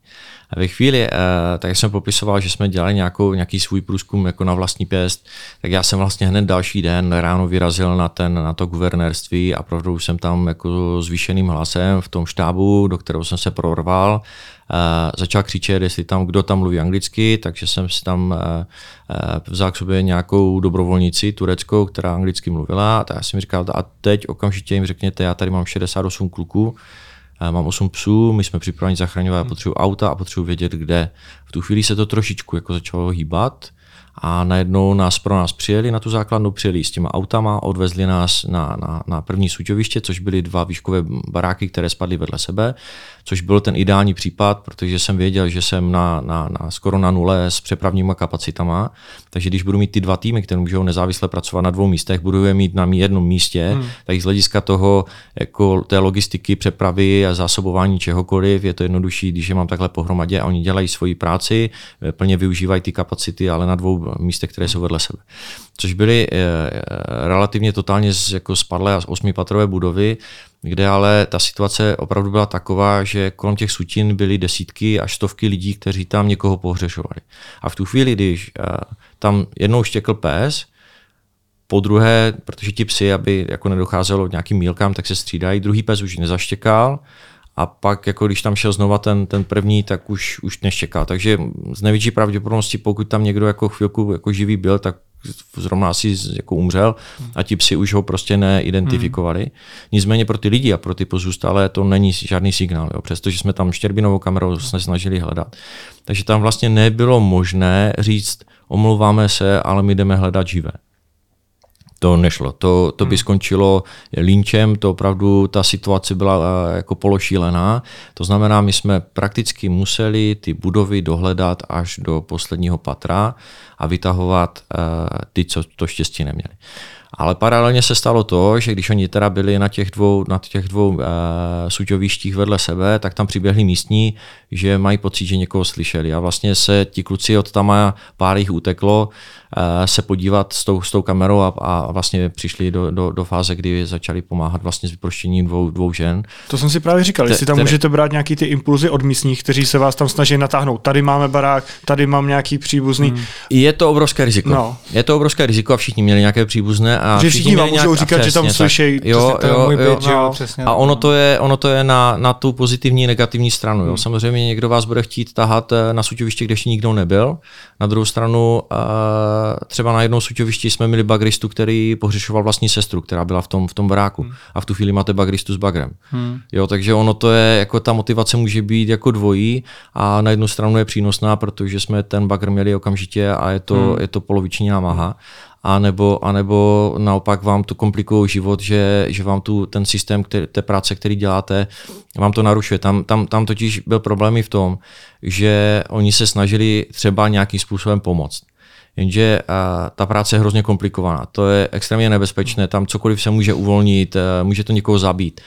A ve chvíli, uh, tak jsem popisoval, že jsme dělali nějakou, nějaký svůj průzkum jako na vlastní pěst, tak já jsem vlastně hned další den ráno vyrazil na, ten, na to guvernérství a opravdu jsem tam jako zvýšeným hlasem v tom štábu, do kterého jsem se prorval, Uh, začal křičet, jestli tam kdo tam mluví anglicky, takže jsem si tam uh, uh, vzal k sobě nějakou dobrovolnici tureckou, která anglicky mluvila. A já jsem mi říkal, a teď okamžitě jim řekněte, já tady mám 68 kluků, mám 8 psů, my jsme připraveni zachraňovat, potřebuji auta a potřebuji vědět, kde. V tu chvíli se to trošičku jako začalo hýbat a najednou nás pro nás přijeli na tu základnu, přijeli s těma autama, odvezli nás na, na, na první suťoviště, což byly dva výškové baráky, které spadly vedle sebe což byl ten ideální případ, protože jsem věděl, že jsem na, na, na skoro na nule s přepravníma kapacitama, takže když budu mít ty dva týmy, které můžou nezávisle pracovat na dvou místech, budu je mít na jednom místě, hmm. tak z hlediska toho, jako té logistiky, přepravy a zásobování čehokoliv, je to jednodušší, když je mám takhle pohromadě a oni dělají svoji práci, eh, plně využívají ty kapacity, ale na dvou místech, které jsou vedle sebe. Což byly eh, eh, relativně totálně jako spadlé osmipatrové budovy, kde ale ta situace opravdu byla taková, že kolem těch sutin byly desítky až stovky lidí, kteří tam někoho pohřešovali. A v tu chvíli, když uh, tam jednou štěkl pes, po druhé, protože ti psy, aby jako nedocházelo k nějakým mílkám, tak se střídají, druhý pes už nezaštěkal a pak, jako když tam šel znova ten, ten první, tak už, už neštěkal. Takže z největší pravděpodobnosti, pokud tam někdo jako chvilku jako živý byl, tak zrovna asi jako umřel a ti psi už ho prostě neidentifikovali. Hmm. Nicméně pro ty lidi a pro ty pozůstalé to není žádný signál, jo, přestože jsme tam štěrbinovou kamerou se snažili hledat. Takže tam vlastně nebylo možné říct, omlouváme se, ale my jdeme hledat živé. To nešlo. To, to by skončilo linčem, to opravdu ta situace byla eh, jako pološílená. To znamená, my jsme prakticky museli ty budovy dohledat až do posledního patra a vytahovat uh, ty, co to štěstí neměli. Ale paralelně se stalo to, že když oni teda byli na těch dvou, na těch dvou uh, suťovištích vedle sebe, tak tam přiběhli místní, že mají pocit, že někoho slyšeli. A vlastně se ti kluci od tam pár jich uteklo, se podívat s tou, s tou kamerou a, a vlastně přišli do, do, do fáze, kdy začali pomáhat vlastně s vyproštěním dvou, dvou žen. To jsem si právě říkal, jestli tam můžete brát nějaký ty impulzy od místních, kteří se vás tam snaží natáhnout. Tady máme barák, tady mám nějaký příbuzný. Hmm. Je to obrovské riziko. No. Je to obrovské riziko a všichni měli nějaké příbuzné. A že všichni, všichni vám můžou říkat, přesně, že tam slyšejí. Jo, jo, jo, jo, no. přesně, a ono to je, ono to je na, na tu pozitivní, negativní stranu. Jo. Hmm. Samozřejmě někdo vás bude chtít tahat eh, na suťoviště, kde ještě nikdo nebyl. Na druhou stranu, uh, třeba na jednom suťovišti jsme měli bagristu, který pohřešoval vlastní sestru, která byla v tom, v tom baráku. Hmm. A v tu chvíli máte bagristu s bagrem. Hmm. Jo, takže ono to je, jako ta motivace může být jako dvojí a na jednu stranu je přínosná, protože jsme ten bagr měli okamžitě a je to, hmm. je to poloviční námaha a nebo, a nebo naopak vám to komplikují život, že, že vám tu ten systém který, té práce, který děláte, vám to narušuje. Tam, tam, tam totiž byl problém i v tom, že oni se snažili třeba nějakým způsobem pomoct. Jenže uh, ta práce je hrozně komplikovaná. To je extrémně nebezpečné. Tam cokoliv se může uvolnit, uh, může to někoho zabít.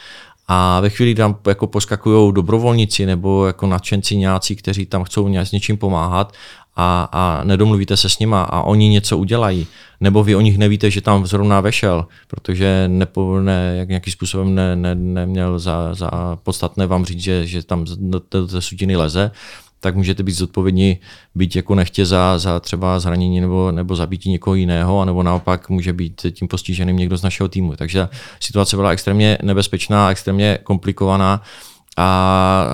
A ve chvíli, kdy tam jako poskakují dobrovolníci nebo jako nadšenci nějací, kteří tam chcou s něčím pomáhat a, a nedomluvíte se s nima a oni něco udělají, nebo vy o nich nevíte, že tam zrovna vešel, protože nepo, ne, jak nějakým způsobem ne, ne, neměl za, za podstatné vám říct, že, že tam do té sutiny leze, tak můžete být zodpovědní, být jako nechtě za, za třeba zranění nebo, nebo zabití někoho jiného, anebo naopak může být tím postiženým někdo z našeho týmu. Takže situace byla extrémně nebezpečná, extrémně komplikovaná a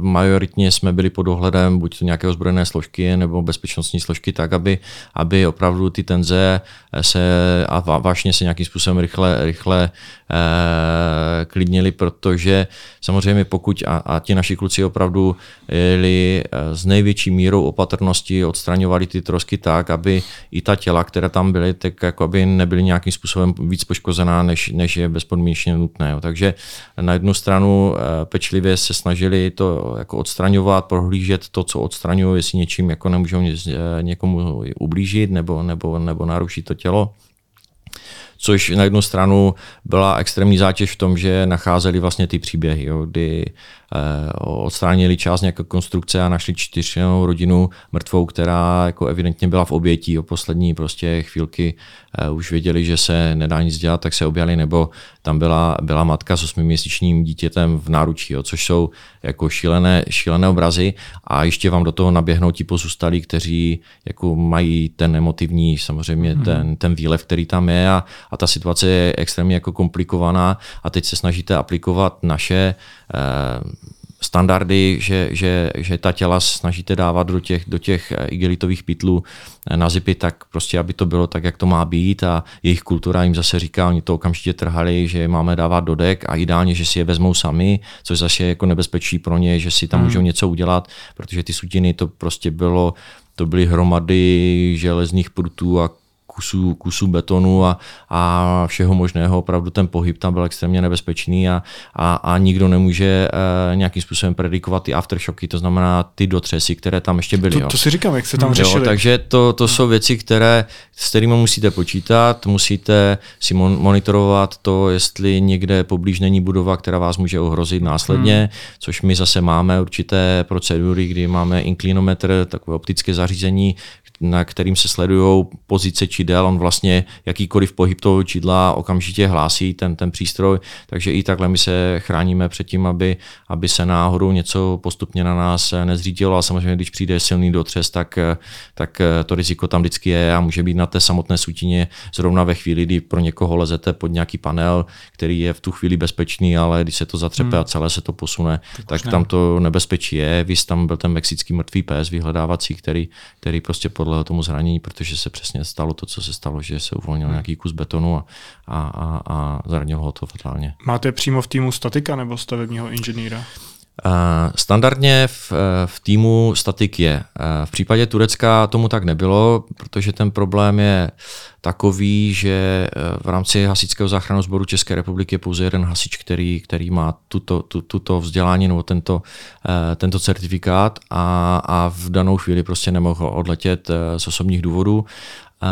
majoritně jsme byli pod dohledem buď to nějaké ozbrojené složky nebo bezpečnostní složky tak, aby, aby opravdu ty tenze se a vážně se nějakým způsobem rychle, rychle eh, klidnili, protože samozřejmě pokud a, a ti naši kluci opravdu jeli eh, s největší mírou opatrnosti, odstraňovali ty trosky tak, aby i ta těla, která tam byly, tak jako aby nebyly nějakým způsobem víc poškozená, než, než je bezpodmínečně nutné. Takže na jednu stranu eh, pečlivě pečlivě se snažili to jako odstraňovat, prohlížet to, co odstraňují, jestli něčím jako nemůžou někomu ublížit nebo, nebo, nebo narušit to tělo. Což na jednu stranu byla extrémní zátěž v tom, že nacházeli vlastně ty příběhy, jo, kdy odstránili část nějaké konstrukce a našli čtyřčlenou rodinu mrtvou, která jako evidentně byla v obětí. O poslední prostě chvílky eh, už věděli, že se nedá nic dělat, tak se objali, nebo tam byla, byla matka s osmiměsíčním dítětem v náručí, jo, což jsou jako šílené, šílené obrazy a ještě vám do toho naběhnou ti pozůstalí, kteří jako mají ten emotivní, samozřejmě mm-hmm. ten, ten výlev, který tam je a, a ta situace je extrémně jako komplikovaná a teď se snažíte aplikovat naše eh, standardy, že, že, že ta těla snažíte dávat do těch, do těch eh, igelitových pytlů eh, na zipy, tak prostě, aby to bylo tak, jak to má být a jejich kultura jim zase říká, oni to okamžitě trhali, že je máme dávat do dek a ideálně, že si je vezmou sami, což zase je jako nebezpečí pro ně, že si tam hmm. můžou něco udělat, protože ty sutiny to prostě bylo to byly hromady železných prutů a kusů, kusů betonu a, a všeho možného. Opravdu ten pohyb tam byl extrémně nebezpečný a, a, a nikdo nemůže uh, nějakým způsobem predikovat ty aftershocky, to znamená ty dotřesy, které tam ještě byly. To, jo. to si říkám, jak se tam řešili. Jo, takže to, to jsou věci, které, s kterými musíte počítat, musíte si mon- monitorovat to, jestli někde poblíž není budova, která vás může ohrozit následně, hmm. což my zase máme určité procedury, kdy máme inklinometr, takové optické zařízení, na kterým se sledují pozice čidel, on vlastně jakýkoliv pohyb toho čidla okamžitě hlásí ten, ten přístroj, takže i takhle my se chráníme před tím, aby, aby se náhodou něco postupně na nás nezřídilo a samozřejmě, když přijde silný dotřes, tak, tak to riziko tam vždycky je a může být na té samotné sutině zrovna ve chvíli, kdy pro někoho lezete pod nějaký panel, který je v tu chvíli bezpečný, ale když se to zatřepe hmm. a celé se to posune, tak, tak tam to nebezpečí je. Vy tam byl ten mexický mrtvý pes vyhledávací, který, který prostě podle podle tomu zranění, protože se přesně stalo to, co se stalo, že se uvolnil hmm. nějaký kus betonu a, a, a, a zranil ho to fatálně. Máte přímo v týmu statika nebo stavebního inženýra? Standardně v, v týmu statik je. V případě Turecka tomu tak nebylo, protože ten problém je takový, že v rámci hasičského záchranného sboru České republiky je pouze jeden hasič, který, který má tuto, tu, tuto vzdělání nebo tento, tento certifikát a, a v danou chvíli prostě nemohl odletět z osobních důvodů Uh,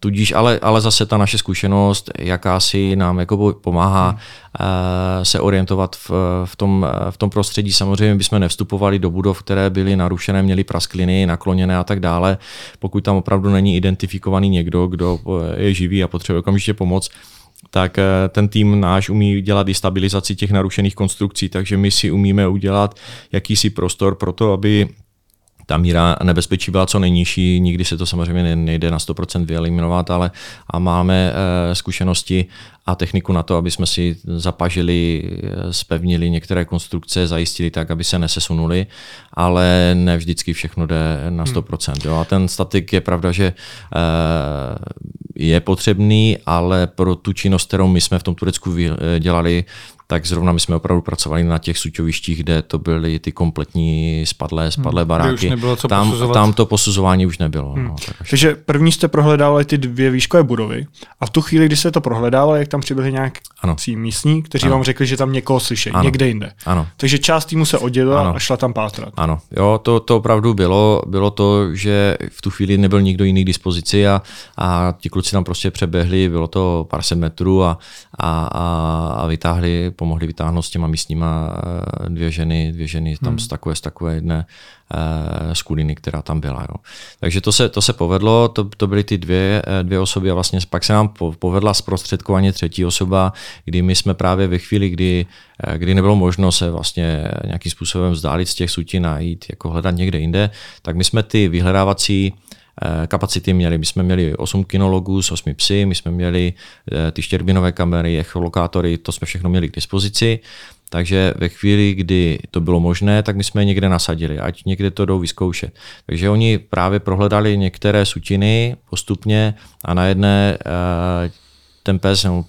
tudíž ale, ale zase ta naše zkušenost, jaká si nám jako pomáhá hmm. uh, se orientovat v, v, tom, v tom prostředí. Samozřejmě bychom nevstupovali do budov, které byly narušené, měly praskliny, nakloněné a tak dále. Pokud tam opravdu není identifikovaný někdo, kdo je živý a potřebuje okamžitě pomoc, tak ten tým náš umí dělat i stabilizaci těch narušených konstrukcí, takže my si umíme udělat jakýsi prostor pro to, aby ta míra nebezpečí byla co nejnižší, nikdy se to samozřejmě nejde na 100% vyeliminovat, ale a máme e, zkušenosti a techniku na to, aby jsme si zapažili, spevnili některé konstrukce, zajistili tak, aby se nesesunuli, ale ne vždycky všechno jde na 100%. Hmm. Jo. A ten statik je pravda, že e, je potřebný, ale pro tu činnost, kterou my jsme v tom Turecku dělali, tak zrovna my jsme opravdu pracovali na těch suťovištích, kde to byly ty kompletní spadlé, spadlé hmm, baráky. nebylo co tam, tam to posuzování už nebylo. Hmm. No, tak Takže první jste prohledávali ty dvě výškové budovy a v tu chvíli, kdy jste to prohledávali, jak tam přibyli nějak ano. místní, kteří ano. vám řekli, že tam někoho slyší, ano. někde jinde. Ano. Takže část týmu se oddělila ano. a šla tam pátrat. Ano, jo, to, to opravdu bylo. Bylo to, že v tu chvíli nebyl nikdo jiný k dispozici a, a ti kluci tam prostě přeběhli, bylo to pár set metrů a, a, a, a vytáhli pomohli vytáhnout s těma místníma eh, dvě ženy, dvě ženy tam hmm. z takové, z takové jedné eh, skuliny, která tam byla. Jo. Takže to se, to se povedlo, to, to byly ty dvě, eh, dvě osoby a vlastně pak se nám povedla zprostředkovaně třetí osoba, kdy my jsme právě ve chvíli, kdy, kdy nebylo možno se vlastně nějakým způsobem vzdálit z těch sutin a jít jako hledat někde jinde, tak my jsme ty vyhledávací kapacity měli. My jsme měli 8 kinologů s 8 psy, my jsme měli eh, ty štěrbinové kamery, echolokátory, to jsme všechno měli k dispozici. Takže ve chvíli, kdy to bylo možné, tak my jsme je někde nasadili, ať někde to jdou vyzkoušet. Takže oni právě prohledali některé sutiny postupně a na jedné eh, ten pes, no,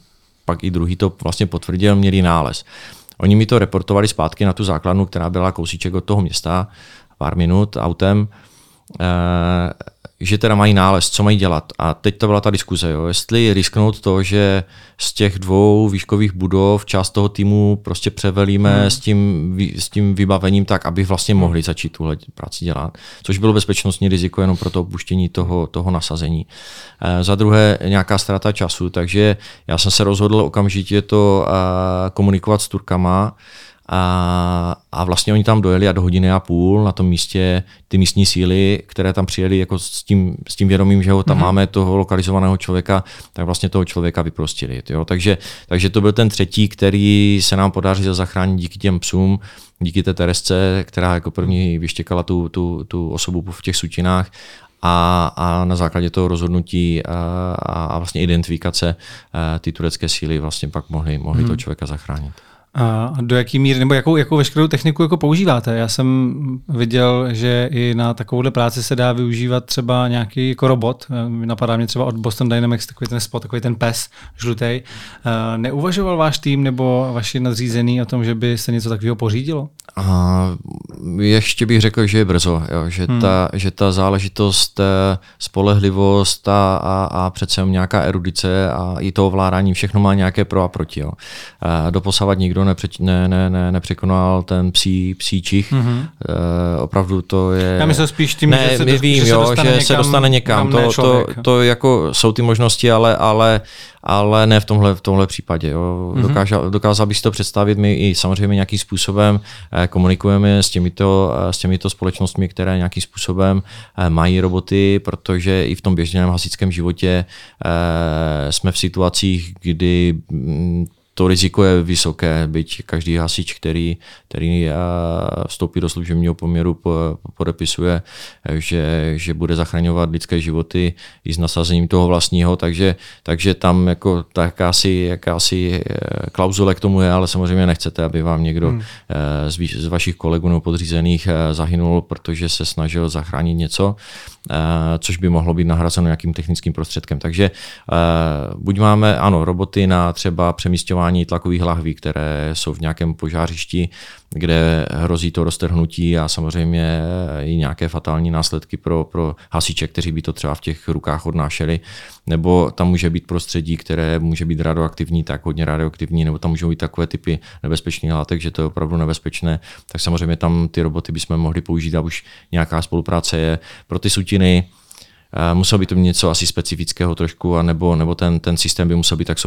pak i druhý to vlastně potvrdil, měli nález. Oni mi to reportovali zpátky na tu základnu, která byla kousíček od toho města, pár minut autem že teda mají nález, co mají dělat. A teď to byla ta diskuze, jo. jestli risknout to, že z těch dvou výškových budov část toho týmu prostě převelíme hmm. s, tím, s tím vybavením tak, aby vlastně hmm. mohli začít tuhle práci dělat. Což bylo bezpečnostní riziko jenom pro to opuštění toho, toho nasazení. E, za druhé nějaká ztráta času, takže já jsem se rozhodl okamžitě to e, komunikovat s Turkama, a, a vlastně oni tam dojeli a do hodiny a půl na tom místě ty místní síly, které tam přijeli jako s tím, s tím vědomím, že ho tam mm-hmm. máme toho lokalizovaného člověka, tak vlastně toho člověka vyprostili. Jo? Takže, takže to byl ten třetí, který se nám podařil zachránit díky těm psům, díky té Teresce, která jako první vyštěkala tu, tu, tu osobu v těch sutinách a, a na základě toho rozhodnutí a, a vlastně identifikace ty turecké síly vlastně pak mohli, mohli hmm. toho člověka zachránit. A do jaký míry, nebo jakou, jakou veškerou techniku jako používáte? Já jsem viděl, že i na takovouhle práci se dá využívat třeba nějaký jako robot. Napadá mě třeba od Boston Dynamics takový ten spot, takový ten pes žlutý. Neuvažoval váš tým nebo vaši nadřízený o tom, že by se něco takového pořídilo? A ještě bych řekl, že je brzo, jo, že, hmm. ta, že ta záležitost, eh, spolehlivost a, a, a přece nějaká erudice a i to ovládání, všechno má nějaké pro a proti. Jo. A doposavat nikdo nepře, ne, ne, ne, nepřekonal ten psí, psí čich. Mm-hmm. E, opravdu to je... Já myslím spíš tím, ne, že se, my vím, že, jo, se, že se dostane někam. To, to, to, jako jsou ty možnosti, ale, ale ale ne v tomhle, v tomhle případě. Jo. Mm-hmm. Dokázal, dokázal bych si to představit, my i samozřejmě nějakým způsobem eh, komunikujeme s těmito, eh, s těmito společnostmi, které nějakým způsobem mají roboty, protože i v tom běžném hasičském životě jsme v situacích, kdy mm, to riziko je vysoké, byť každý hasič, který, který eh, vstoupí do služebního poměru, podepisuje, že, že bude zachraňovat lidské životy i s nasazením toho vlastního, takže, takže tam jako ta jakási, jakási eh, klauzule k tomu je, ale samozřejmě nechcete, aby vám někdo hmm. Eh, z, z vašich kolegů nebo podřízených zahynul, protože se snažil zachránit něco, což by mohlo být nahrazeno nějakým technickým prostředkem. Takže buď máme, ano, roboty na třeba přemístěvání odstraňování tlakových lahví, které jsou v nějakém požářišti, kde hrozí to roztrhnutí a samozřejmě i nějaké fatální následky pro, pro hasiče, kteří by to třeba v těch rukách odnášeli, nebo tam může být prostředí, které může být radioaktivní, tak hodně radioaktivní, nebo tam můžou být takové typy nebezpečných látek, že to je opravdu nebezpečné, tak samozřejmě tam ty roboty bychom mohli použít a už nějaká spolupráce je. Pro ty sutiny muselo by to mít něco asi specifického trošku, a nebo, nebo ten, ten systém by musel být tak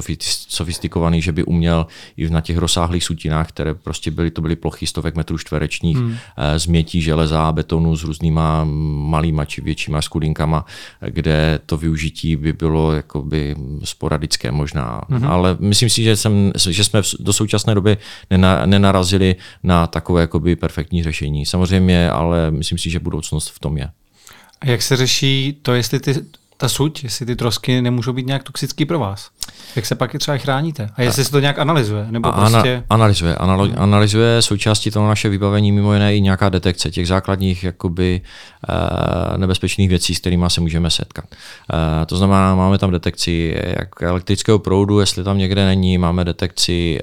sofistikovaný, že by uměl i na těch rozsáhlých sutinách, které prostě byly, to byly plochy stovek metrů čtverečních, hmm. změtí železa a betonu s různýma malýma či většíma skulinkama, kde to využití by bylo jakoby sporadické možná. Hmm. Ale myslím si, že, jsem, že jsme do současné doby nenarazili na takové jakoby perfektní řešení. Samozřejmě, ale myslím si, že budoucnost v tom je. A jak se řeší to, jestli ty, ta suť, jestli ty trosky nemůžou být nějak toxický pro vás? Jak se pak třeba chráníte? A jestli se to nějak analyzuje? Nebo prostě... Analyzuje. Analo- analyzuje součástí toho naše vybavení mimo jiné i nějaká detekce těch základních jakoby, e, nebezpečných věcí, s kterými se můžeme setkat. E, to znamená, máme tam detekci jak elektrického proudu, jestli tam někde není, máme detekci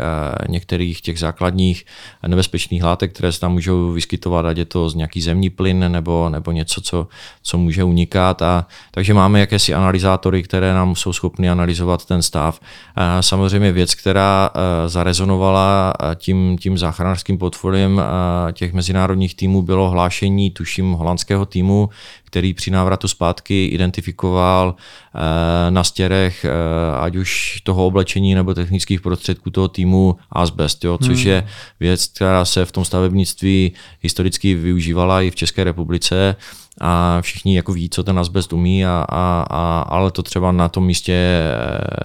některých těch základních nebezpečných látek, které se tam můžou vyskytovat, ať je to z nějaký zemní plyn nebo, nebo něco, co, co může unikat. A, takže máme jakési analyzátory, které nám jsou schopny analyzovat ten stav. Samozřejmě věc, která eh, zarezonovala eh, tím, tím záchranářským portfoliem eh, těch mezinárodních týmů, bylo hlášení, tuším, holandského týmu, který při návratu zpátky identifikoval na stěrech ať už toho oblečení nebo technických prostředků toho týmu asbest, jo, což hmm. je věc, která se v tom stavebnictví historicky využívala i v České republice a všichni jako ví, co ten asbest umí, a, a, a, ale to třeba na tom místě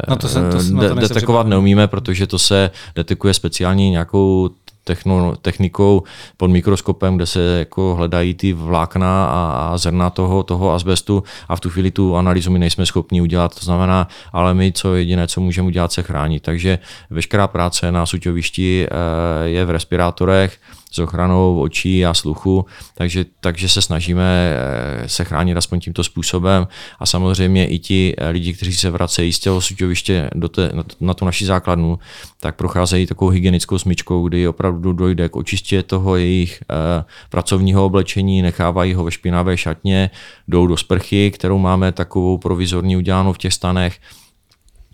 no to se, to, de, to detekovat neumíme, protože to se detekuje speciálně nějakou techno, technikou pod mikroskopem, kde se jako hledají ty vlákna a, a zrna toho, toho asbestu a v tu chvíli tu analýzu my nejsme schopni udělat. To znamená, ale my co jediné, co můžeme udělat, se chránit. Takže veškerá práce na suťovišti eh, je v respirátorech, s ochranou očí a sluchu, takže, takže se snažíme eh, se chránit aspoň tímto způsobem. A samozřejmě i ti eh, lidi, kteří se vracejí z těho suťoviště do té, na tu naši základnu, tak procházejí takovou hygienickou smyčkou, kdy opravdu dojde k očistě toho jejich eh, pracovního oblečení, nechávají ho ve špinavé šatně, jdou do sprchy, kterou máme takovou provizorní udělanou v těch stanech,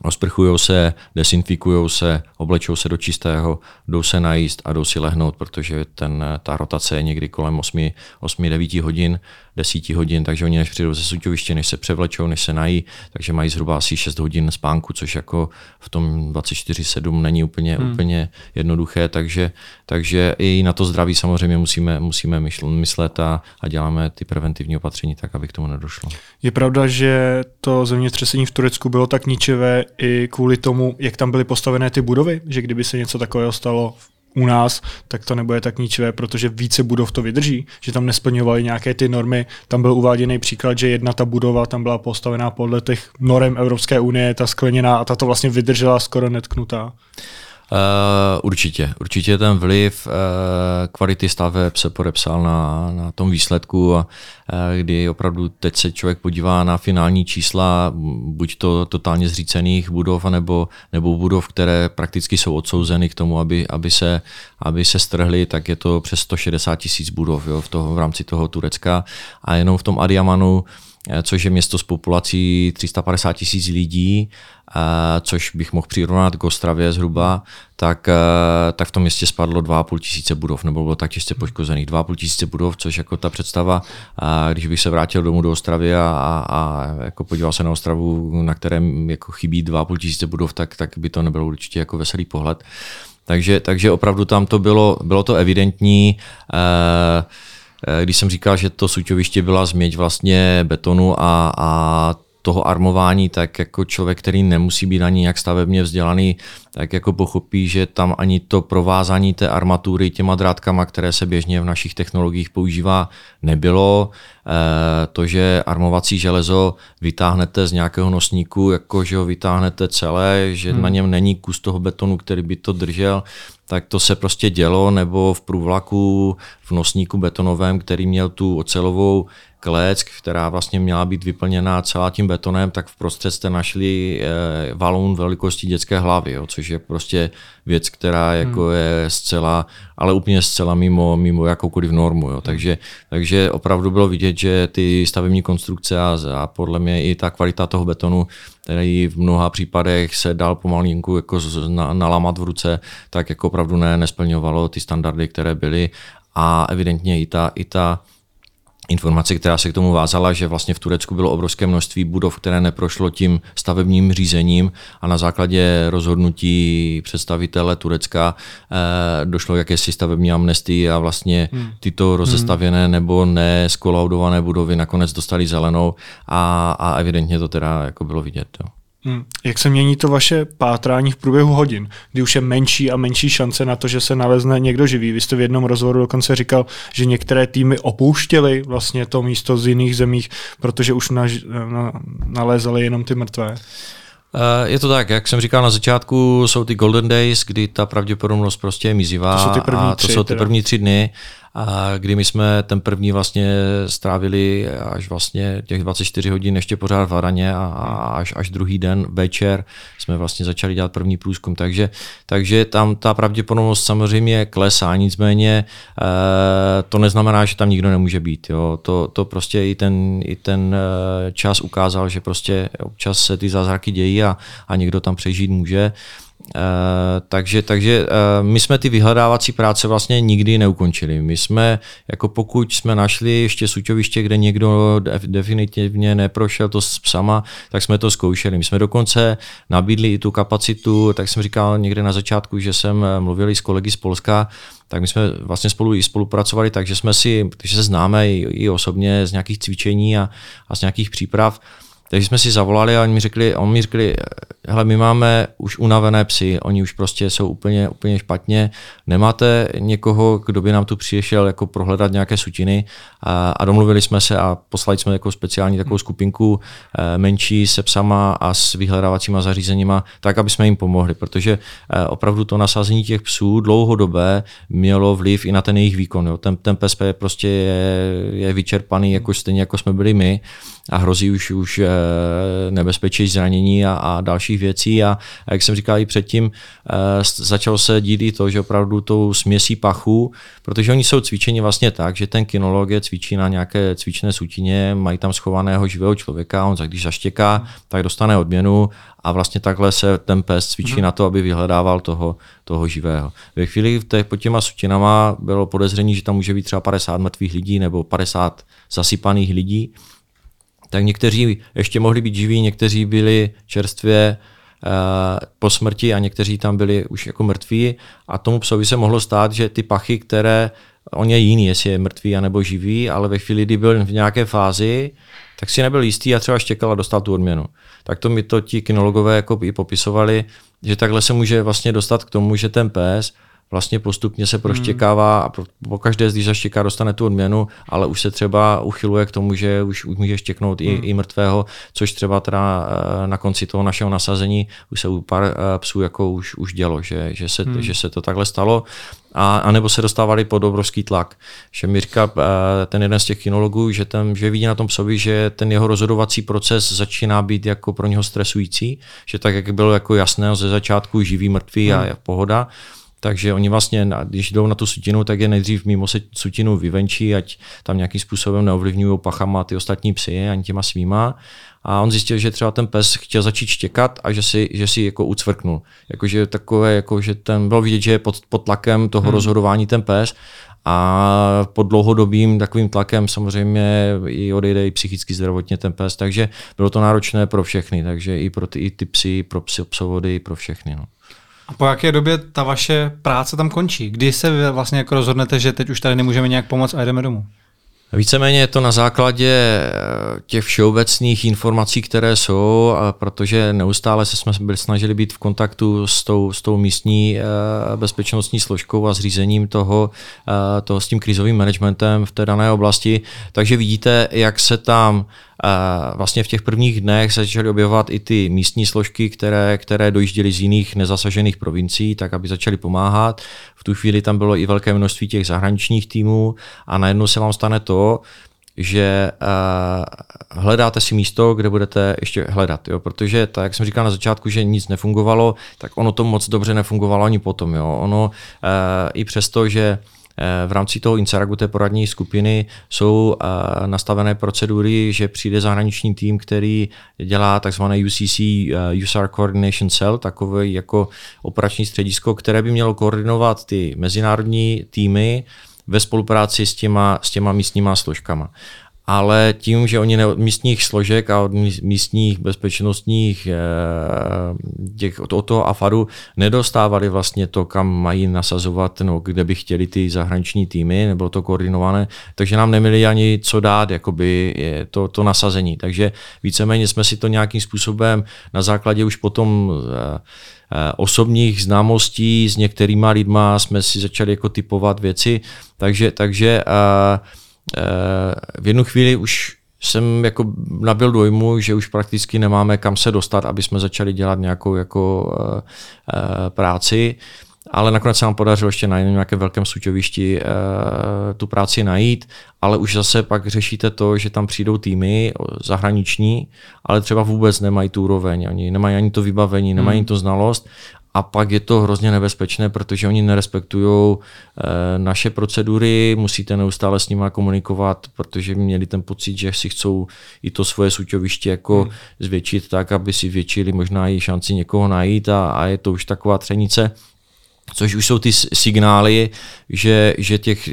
Osprchují se, desinfikují se, oblečou se do čistého, jdou se najíst a jdou si lehnout, protože ten, ta rotace je někdy kolem 8-9 hodin 10 hodin, takže oni než přijdou ze suťoviště, než se převlečou, než se nají, takže mají zhruba asi 6 hodin spánku, což jako v tom 24-7 není úplně, hmm. úplně jednoduché, takže, takže i na to zdraví samozřejmě musíme, musíme myslet a, a děláme ty preventivní opatření tak, aby k tomu nedošlo. Je pravda, že to zemětřesení v Turecku bylo tak ničivé i kvůli tomu, jak tam byly postavené ty budovy, že kdyby se něco takového stalo u nás, tak to nebude tak ničivé, protože více budov to vydrží, že tam nesplňovaly nějaké ty normy. Tam byl uváděný příklad, že jedna ta budova tam byla postavená podle těch norem Evropské unie, ta skleněná a ta to vlastně vydržela skoro netknutá. Uh, určitě. Určitě ten vliv uh, kvality staveb se podepsal na, na tom výsledku, uh, kdy opravdu teď se člověk podívá na finální čísla, buď to totálně zřícených budov, nebo, nebo budov, které prakticky jsou odsouzeny k tomu, aby, aby, se, aby se strhly, tak je to přes 160 tisíc budov jo, v, toho, v rámci toho Turecka. A jenom v tom Adiamanu což je město s populací 350 tisíc lidí, což bych mohl přirovnat k Ostravě zhruba, tak, tak v tom městě spadlo 2,5 tisíce budov, nebo bylo tak těžce poškozených 2,5 tisíce budov, což jako ta představa, když bych se vrátil domů do Ostravy a, a, a jako podíval se na Ostravu, na kterém jako chybí 2,5 tisíce budov, tak, tak by to nebylo určitě jako veselý pohled. Takže, takže opravdu tam to bylo, bylo to evidentní. Když jsem říkal, že to suťoviště byla změť vlastně betonu a, a toho armování, tak jako člověk, který nemusí být ani nějak stavebně vzdělaný, tak jako pochopí, že tam ani to provázání té armatury těma drátkama, které se běžně v našich technologiích používá, nebylo. E, to, že armovací železo vytáhnete z nějakého nosníku, jako že ho vytáhnete celé, že hmm. na něm není kus toho betonu, který by to držel, tak to se prostě dělo, nebo v průvlaku v nosníku betonovém, který měl tu ocelovou klec, která vlastně měla být vyplněná celá tím betonem, tak v prostřed jste našli eh, valon velikosti dětské hlavy, jo, což je prostě věc, která jako hmm. je zcela, ale úplně zcela mimo, mimo jakoukoliv normu. Jo. Takže, takže opravdu bylo vidět, že ty stavební konstrukce a, a podle mě i ta kvalita toho betonu, který v mnoha případech se dal pomalinku jako na, nalamat v ruce, tak jako opravdu ne, nesplňovalo ty standardy, které byly a evidentně i ta, i ta informace, která se k tomu vázala, že vlastně v Turecku bylo obrovské množství budov, které neprošlo tím stavebním řízením a na základě rozhodnutí představitele Turecka eh, došlo k jakési stavební amnestii a vlastně hmm. tyto rozestavěné hmm. nebo neskolaudované budovy nakonec dostali zelenou a, a evidentně to teda jako bylo vidět. Jo. Hmm. Jak se mění to vaše pátrání v průběhu hodin, kdy už je menší a menší šance na to, že se nalezne někdo živý? Vy jste v jednom rozhovoru dokonce říkal, že některé týmy opouštěly vlastně to místo z jiných zemích, protože už na, na, nalézali jenom ty mrtvé. Eh, je to tak, jak jsem říkal na začátku, jsou ty golden days, kdy ta pravděpodobnost prostě je mizivá. To jsou ty první a to tři, jsou ty první tři dny a kdy my jsme ten první vlastně strávili až vlastně těch 24 hodin ještě pořád v Haraně a, až, až druhý den večer jsme vlastně začali dělat první průzkum, takže, takže tam ta pravděpodobnost samozřejmě klesá, nicméně e, to neznamená, že tam nikdo nemůže být. Jo. To, to prostě i ten, i ten eh, čas ukázal, že prostě občas se ty zázraky dějí a, a někdo tam přežít může. Uh, takže takže uh, my jsme ty vyhledávací práce vlastně nikdy neukončili. My jsme, jako pokud jsme našli ještě suťoviště, kde někdo definitivně neprošel to s psama, tak jsme to zkoušeli. My jsme dokonce nabídli i tu kapacitu, tak jsem říkal někde na začátku, že jsem eh, mluvil s kolegy z Polska, tak my jsme vlastně spolu i spolupracovali, takže jsme si, takže se známe i, i osobně z nějakých cvičení a, a z nějakých příprav, takže jsme si zavolali a oni mi řekli, on mi řekli, hele, my máme už unavené psy, oni už prostě jsou úplně, úplně špatně, nemáte někoho, kdo by nám tu přišel jako prohledat nějaké sutiny a, a domluvili jsme se a poslali jsme jako speciální takovou skupinku e, menší se psama a s vyhledávacíma zařízeníma, tak, aby jsme jim pomohli, protože e, opravdu to nasazení těch psů dlouhodobé mělo vliv i na ten jejich výkon. Jo. Ten, ten PSP prostě je, je vyčerpaný, jako stejně jako jsme byli my a hrozí už, už e, nebezpečí zranění a, a dalších věcí a, a jak jsem říkal i předtím, e, začalo se dít i to, že opravdu tou směsí pachu, protože oni jsou cvičeni vlastně tak, že ten kinolog je cvičí na nějaké cvičné sutině, mají tam schovaného živého člověka, on když zaštěká, tak dostane odměnu a vlastně takhle se ten pes cvičí hmm. na to, aby vyhledával toho, toho živého. Ve chvíli těch, pod těma sutinama bylo podezření, že tam může být třeba 50 mrtvých lidí nebo 50 zasypaných lidí, tak někteří ještě mohli být živí, někteří byli čerstvě uh, po smrti a někteří tam byli už jako mrtví a tomu psovi se mohlo stát, že ty pachy, které on je jiný, jestli je mrtvý anebo živý, ale ve chvíli, kdy byl v nějaké fázi, tak si nebyl jistý a třeba štěkal a dostal tu odměnu. Tak to mi to ti kinologové jako i popisovali, že takhle se může vlastně dostat k tomu, že ten pes vlastně postupně se proštěkává a po každé, když zaštěká, dostane tu odměnu, ale už se třeba uchyluje k tomu, že už, už může štěknout hmm. i, i mrtvého, což třeba teda eh, na konci toho našeho nasazení už se u pár eh, psů jako už, už dělo, že, že, se, hmm. že se to takhle stalo a, a nebo se dostávali pod obrovský tlak. Že mi říká eh, ten jeden z těch kinologů, že, ten, že vidí na tom psovi, že ten jeho rozhodovací proces začíná být jako pro něho stresující, že tak, jak bylo jako jasné ze začátku živý, mrtvý hmm. a pohoda, takže oni vlastně, když jdou na tu sutinu, tak je nejdřív mimo se sutinu vyvenčí, ať tam nějakým způsobem neovlivňují pachama ty ostatní psy, ani těma svýma. A on zjistil, že třeba ten pes chtěl začít štěkat a že si, že si jako ucvrknul. Jakože takové, jako že ten bylo vidět, že je pod, pod tlakem toho hmm. rozhodování ten pes a pod dlouhodobým takovým tlakem samozřejmě i odejde i psychicky zdravotně ten pes, takže bylo to náročné pro všechny, takže i pro ty, i ty psy, pro psy, psovody, i pro všechny. No. A po jaké době ta vaše práce tam končí? Kdy se vlastně jako rozhodnete, že teď už tady nemůžeme nějak pomoct a jdeme domů? Víceméně je to na základě eh, těch všeobecných informací, které jsou, protože neustále se jsme byli snažili být v kontaktu s tou, s tou místní eh, bezpečnostní složkou a zřízením toho, eh, toho s tím krizovým managementem v té dané oblasti. Takže vidíte, jak se tam vlastně v těch prvních dnech se začaly objevovat i ty místní složky, které, které dojížděly z jiných nezasažených provincií, tak aby začaly pomáhat. V tu chvíli tam bylo i velké množství těch zahraničních týmů a najednou se vám stane to, že uh, hledáte si místo, kde budete ještě hledat, jo? protože tak, jak jsem říkal na začátku, že nic nefungovalo, tak ono to moc dobře nefungovalo ani potom. Jo? Ono uh, i přesto, že v rámci toho Inseragu, té poradní skupiny, jsou nastavené procedury, že přijde zahraniční tým, který dělá takzvané UCC, USAR Coordination Cell, takové jako operační středisko, které by mělo koordinovat ty mezinárodní týmy, ve spolupráci s těma, s těma místníma složkama. Ale tím, že oni ne, od místních složek a od místních bezpečnostních eh, těch, od toho AFADu nedostávali vlastně to, kam mají nasazovat, no, kde by chtěli ty zahraniční týmy, nebylo to koordinované, takže nám neměli ani co dát, jakoby to, to nasazení. Takže víceméně jsme si to nějakým způsobem na základě už potom eh, Eh, osobních známostí s některýma lidma jsme si začali jako typovat věci, takže, takže eh, v jednu chvíli už jsem jako nabil dojmu, že už prakticky nemáme kam se dostat, aby jsme začali dělat nějakou jako práci ale nakonec se nám podařilo ještě na nějakém velkém suťovišti tu práci najít, ale už zase pak řešíte to, že tam přijdou týmy zahraniční, ale třeba vůbec nemají tu úroveň, oni nemají ani to vybavení, hmm. nemají to znalost a pak je to hrozně nebezpečné, protože oni nerespektují e, naše procedury, musíte neustále s nimi komunikovat, protože měli ten pocit, že si chcou i to svoje suťoviště jako hmm. zvětšit tak, aby si většili možná i šanci někoho najít a, a je to už taková třenice což už jsou ty signály, že, že těch e,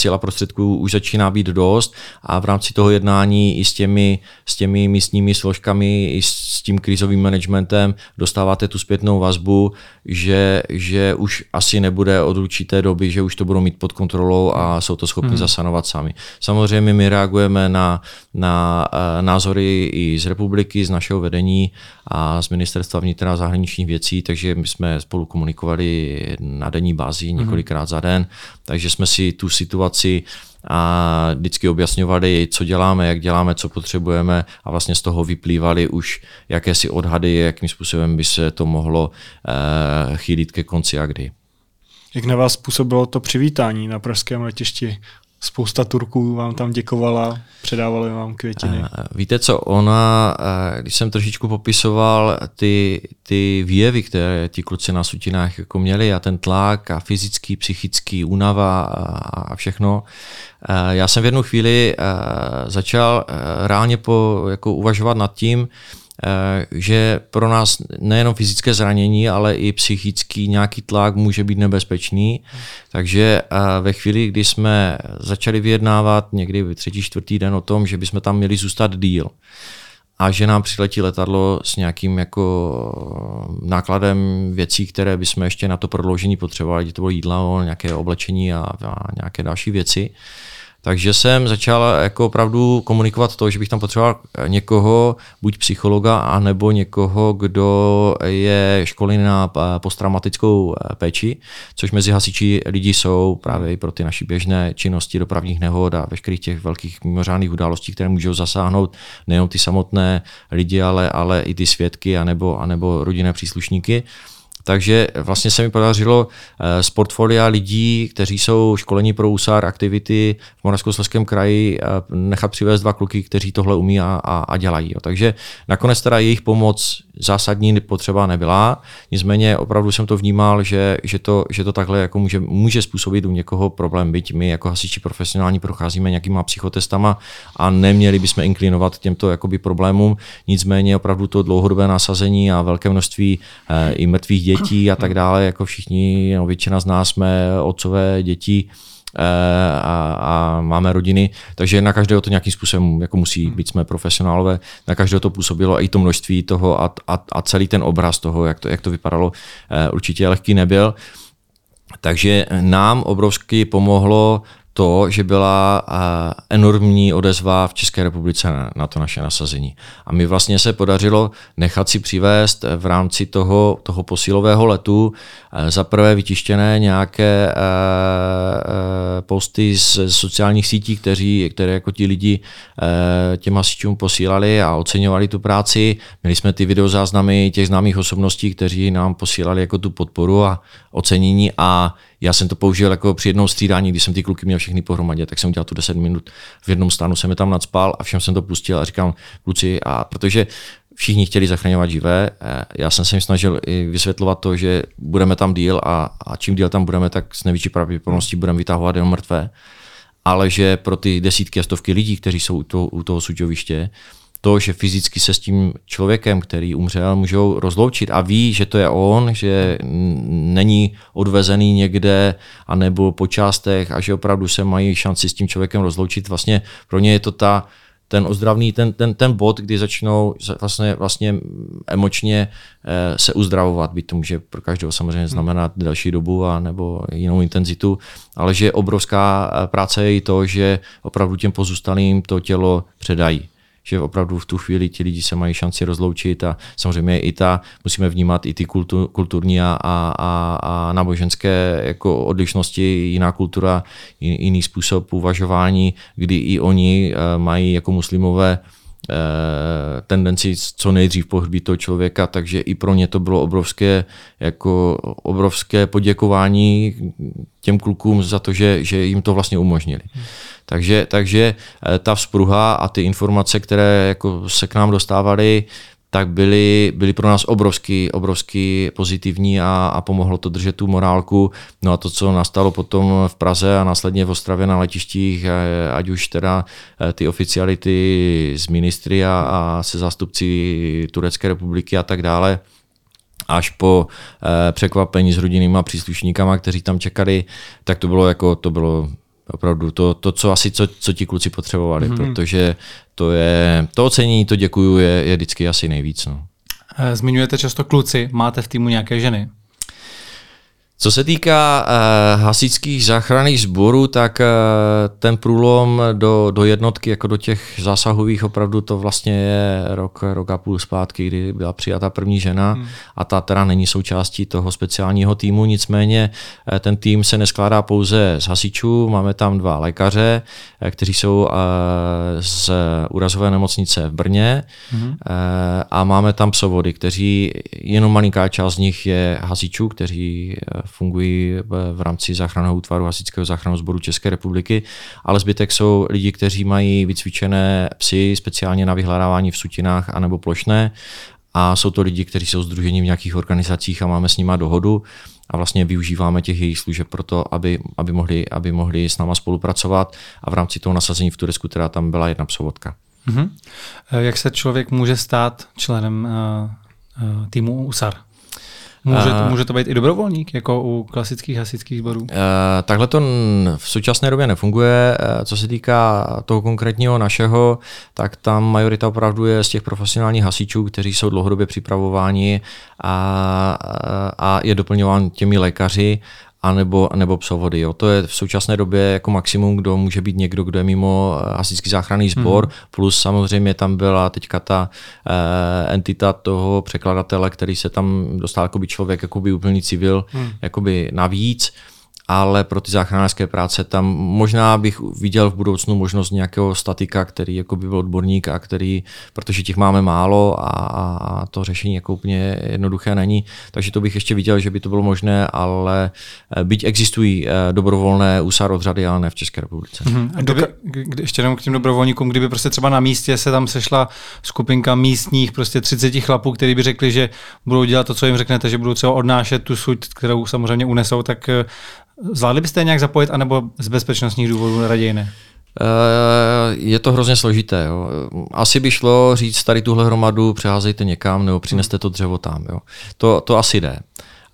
sil a prostředků už začíná být dost a v rámci toho jednání i s těmi, s těmi místními složkami, i s tím krizovým managementem dostáváte tu zpětnou vazbu, že, že už asi nebude od určité doby, že už to budou mít pod kontrolou a jsou to schopni hmm. zasanovat sami. Samozřejmě my reagujeme na, na e, názory i z republiky, z našeho vedení a z ministerstva vnitra a zahraničních věcí, takže my jsme spolu komunikovali na denní bázi mhm. několikrát za den, takže jsme si tu situaci a vždycky objasňovali, co děláme, jak děláme, co potřebujeme a vlastně z toho vyplývaly už jakési odhady, jakým způsobem by se to mohlo uh, chýlit ke konci a kdy. Jak na vás působilo to přivítání na pražském letišti? Spousta Turků vám tam děkovala, předávali vám květiny. Eh, víte co, ona, eh, když jsem trošičku popisoval ty, ty výjevy, které ti kluci na sutinách jako měli a ten tlak a fyzický, psychický, únava a všechno, eh, já jsem v jednu chvíli začal reálně po, jako uvažovat nad tím, Eh, že pro nás nejenom fyzické zranění, ale i psychický nějaký tlak může být nebezpečný. Takže eh, ve chvíli, kdy jsme začali vyjednávat někdy v třetí, čtvrtý den o tom, že bychom tam měli zůstat díl, a že nám přiletí letadlo s nějakým jako nákladem věcí, které bychom ještě na to prodloužení potřebovali, to bylo jídlo, nějaké oblečení a, a nějaké další věci, takže jsem začal jako opravdu komunikovat to, že bych tam potřeboval někoho, buď psychologa, anebo někoho, kdo je školený na posttraumatickou eh, péči, což mezi hasiči lidi jsou právě i pro ty naší běžné činnosti dopravních nehod a veškerých těch velkých mimořádných událostí, které můžou zasáhnout nejen ty samotné lidi, ale, ale i ty svědky anebo, anebo rodinné příslušníky. Takže vlastně se mi podařilo eh, z portfolia lidí, kteří jsou školení pro úsár aktivity v Moravskoslezském kraji, eh, nechat přivést dva kluky, kteří tohle umí a, a, a dělají. Takže nakonec teda jejich pomoc zásadní potřeba nebyla, nicméně opravdu jsem to vnímal, že, že, to, že to takhle jako může, může způsobit u někoho problém, byť my jako hasiči profesionální procházíme nějakýma psychotestama a neměli bychom inklinovat těmto jakoby problémům, nicméně opravdu to dlouhodobé nasazení a velké množství e, i mrtvých dětí dětí a tak dále, jako všichni, no, většina z nás jsme otcové děti, eh, a, a máme rodiny, takže na každého to nějakým způsobem jako musí být jsme profesionálové, na každého to působilo a i to množství toho a, a, a celý ten obraz toho, jak to, jak to vypadalo, eh, určitě lehký nebyl. Takže nám obrovsky pomohlo to, že byla enormní odezva v České republice na to naše nasazení. A mi vlastně se podařilo nechat si přivést v rámci toho, toho posílového letu za prvé vytištěné nějaké posty z sociálních sítí, kteří, které jako ti lidi těm hasičům posílali a oceňovali tu práci. Měli jsme ty videozáznamy těch známých osobností, kteří nám posílali jako tu podporu a ocenění a já jsem to použil jako při jednou střídání, když jsem ty kluky měl všechny pohromadě, tak jsem udělal tu 10 minut. V jednom stanu jsem je tam nadspal a všem jsem to pustil a říkám, kluci, a protože všichni chtěli zachraňovat živé. Eh, já jsem se jim snažil i vysvětlovat to, že budeme tam díl a, a čím díl tam budeme, tak s největší pravděpodobností budeme vytahovat jenom mrtvé. Ale že pro ty desítky a stovky lidí, kteří jsou u toho, u toho suťoviště, to, že fyzicky se s tím člověkem, který umřel, můžou rozloučit a ví, že to je on, že není odvezený někde a nebo po částech a že opravdu se mají šanci s tím člověkem rozloučit. Vlastně pro ně je to ta, ten ozdravný, ten, ten, ten bod, kdy začnou vlastně, vlastně emočně eh, se uzdravovat, byť to může pro každého samozřejmě znamenat delší dobu a nebo jinou intenzitu, ale že obrovská eh, práce je i to, že opravdu těm pozůstalým to tělo předají že opravdu v tu chvíli ti lidi se mají šanci rozloučit a samozřejmě i ta, musíme vnímat i ty kultur, kulturní a, a, a náboženské jako odlišnosti, jiná kultura, jiný způsob uvažování, kdy i oni eh, mají jako muslimové tendenci co nejdřív pohřbít toho člověka, takže i pro ně to bylo obrovské, jako obrovské poděkování těm klukům za to, že, že jim to vlastně umožnili. Hmm. Takže, takže eh, ta vzpruha a ty informace, které jako se k nám dostávaly, tak byly, byly pro nás obrovsky, obrovsky pozitivní a, a pomohlo to držet tu morálku. No a to, co nastalo potom v Praze a následně v Ostravě na letištích, eh, ať už teda eh, ty oficiality z ministry a, a se zástupci Turecké republiky a tak dále, až po eh, překvapení s rodinnýma příslušníkama, kteří tam čekali, tak to bylo jako, to bylo opravdu to, to co asi, co, co ti kluci potřebovali, mm-hmm. protože to je, to ocenění, to děkuju, je, je vždycky asi nejvíc. No. Eh, zmiňujete často kluci, máte v týmu nějaké ženy? Co se týká uh, hasičských záchranných sborů, tak uh, ten průlom do, do jednotky, jako do těch zásahových, opravdu to vlastně je rok, rok a půl zpátky, kdy byla přijata první žena hmm. a ta teda není součástí toho speciálního týmu, nicméně uh, ten tým se neskládá pouze z hasičů, máme tam dva lékaře, uh, kteří jsou uh, z úrazové nemocnice v Brně hmm. uh, a máme tam psovody, kteří, jenom malinká část z nich je hasičů, kteří uh, fungují v rámci záchranného útvaru Hasičského záchranného sboru České republiky, ale zbytek jsou lidi, kteří mají vycvičené psy speciálně na vyhledávání v sutinách anebo plošné a jsou to lidi, kteří jsou združeni v nějakých organizacích a máme s nimi dohodu a vlastně využíváme těch jejich služeb pro to, aby, aby, mohli, aby mohli s náma spolupracovat a v rámci toho nasazení v Turecku teda tam byla jedna psovodka. Mm-hmm. Jak se člověk může stát členem uh, uh, týmu USAR? Může, to, může to být i dobrovolník, jako u klasických hasičských sborů? Uh, takhle to v současné době nefunguje. Uh, co se týká toho konkrétního našeho, tak tam majorita opravdu je z těch profesionálních hasičů, kteří jsou dlouhodobě připravováni a, a je doplňován těmi lékaři anebo, nebo psovody. Jo. To je v současné době jako maximum, kdo může být někdo, kdo je mimo eh, hasičský záchranný sbor, hmm. plus samozřejmě tam byla teďka ta uh, entita toho překladatele, který se tam dostal jako by člověk, jako by úplný civil, hmm. jakoby navíc ale pro ty záchranářské práce tam možná bych viděl v budoucnu možnost nějakého statika, který jako by byl odborník a který, protože těch máme málo a, a to řešení jako úplně jednoduché není, takže to bych ještě viděl, že by to bylo možné, ale eh, byť existují eh, dobrovolné úsar od řady, ale ne v České republice. Mm-hmm. A kdyby, kdy, ještě jenom k těm dobrovolníkům, kdyby prostě třeba na místě se tam sešla skupinka místních prostě 30 chlapů, kteří by řekli, že budou dělat to, co jim řeknete, že budou třeba odnášet tu suť, kterou samozřejmě unesou, tak eh, Zvládli byste je nějak zapojit, anebo z bezpečnostních důvodů raději ne? Eh, je to hrozně složité. Jo. Asi by šlo říct tady tuhle hromadu, přeházejte někam nebo přineste to dřevo tam. Jo. To, to asi jde.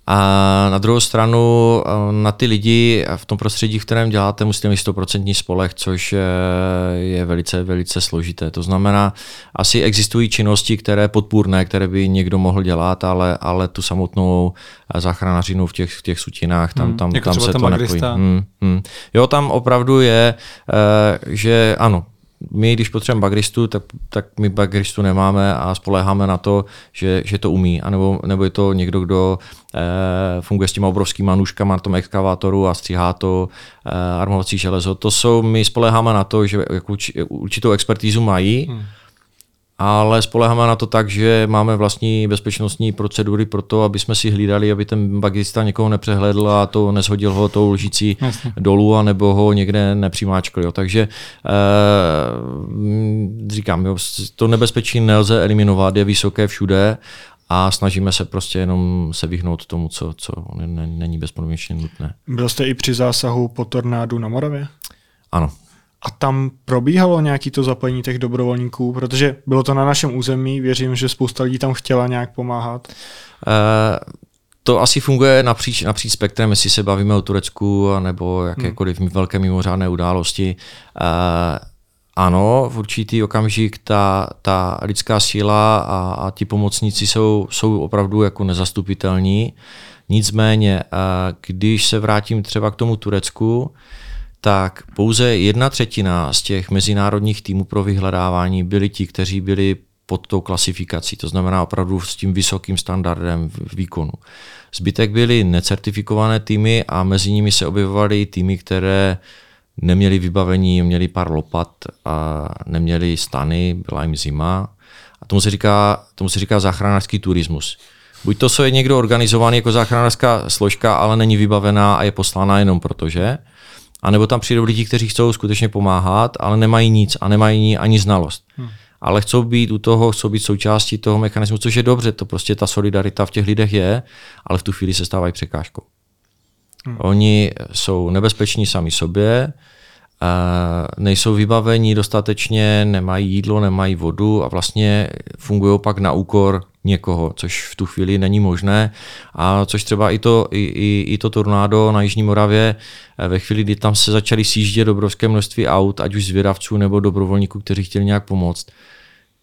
A na druhou stranu na ty lidi v tom prostředí, v kterém děláte, musíte mít 100% spolech, což je velice, velice složité. To znamená, asi existují činnosti, které podpůrné, které by někdo mohl dělat, ale, ale tu samotnou záchranařinu v těch, v těch sutinách, tam, hmm, tam, jako tam se to nepojí. Hmm, hmm. Jo, tam opravdu je, že ano, my, když potřebujeme bagristu, tak, tak my bagristu nemáme a spoléháme na to, že, že to umí. A nebo, nebo je to někdo, kdo eh, funguje s těma obrovskýma nůžkama na tom exkavátoru a stříhá to eh, armovací železo. To jsou, my spoléháme na to, že jako určitou expertízu mají, hmm ale spoleháme na to tak, že máme vlastní bezpečnostní procedury pro to, aby jsme si hlídali, aby ten bagista někoho nepřehledl a to neshodil ho tou lžící Jasně. dolů, a nebo ho někde nepřimáčkl. Jo. Takže e, říkám, jo, to nebezpečí nelze eliminovat, je vysoké všude a snažíme se prostě jenom se vyhnout tomu, co, co není bezpodmínečně nutné. Byl jste i při zásahu po tornádu na Moravě? Ano, a tam probíhalo nějaký to zapojení těch dobrovolníků, protože bylo to na našem území, věřím, že spousta lidí tam chtěla nějak pomáhat. Uh, to asi funguje napříč, napříč spektrem, jestli se bavíme o Turecku nebo jakékoliv hmm. velké mimořádné události. Uh, ano, v určitý okamžik ta, ta lidská síla a, a ti pomocníci jsou, jsou opravdu jako nezastupitelní. Nicméně, když se vrátím třeba k tomu Turecku, tak pouze jedna třetina z těch mezinárodních týmů pro vyhledávání byli ti, kteří byli pod tou klasifikací, to znamená opravdu s tím vysokým standardem výkonu. Zbytek byly necertifikované týmy a mezi nimi se objevovaly týmy, které neměli vybavení, měli pár lopat a neměli stany, byla jim zima. A tomu se říká, tomu se říká záchranářský turismus. Buď to je někdo organizovaný jako záchranářská složka, ale není vybavená a je poslána jenom protože, a nebo tam přijdou lidi, kteří chcou skutečně pomáhat, ale nemají nic a nemají ani znalost. Hmm. Ale chcou být u toho, chcou být součástí toho mechanismu, což je dobře, to prostě ta solidarita v těch lidech je, ale v tu chvíli se stávají překážkou. Hmm. Oni jsou nebezpeční sami sobě, nejsou vybavení dostatečně, nemají jídlo, nemají vodu a vlastně fungují pak na úkor někoho, což v tu chvíli není možné. A což třeba i to, i, i, i to tornádo na Jižní Moravě, eh, ve chvíli, kdy tam se začaly sjíždět obrovské množství aut, ať už zvědavců nebo dobrovolníků, kteří chtěli nějak pomoct,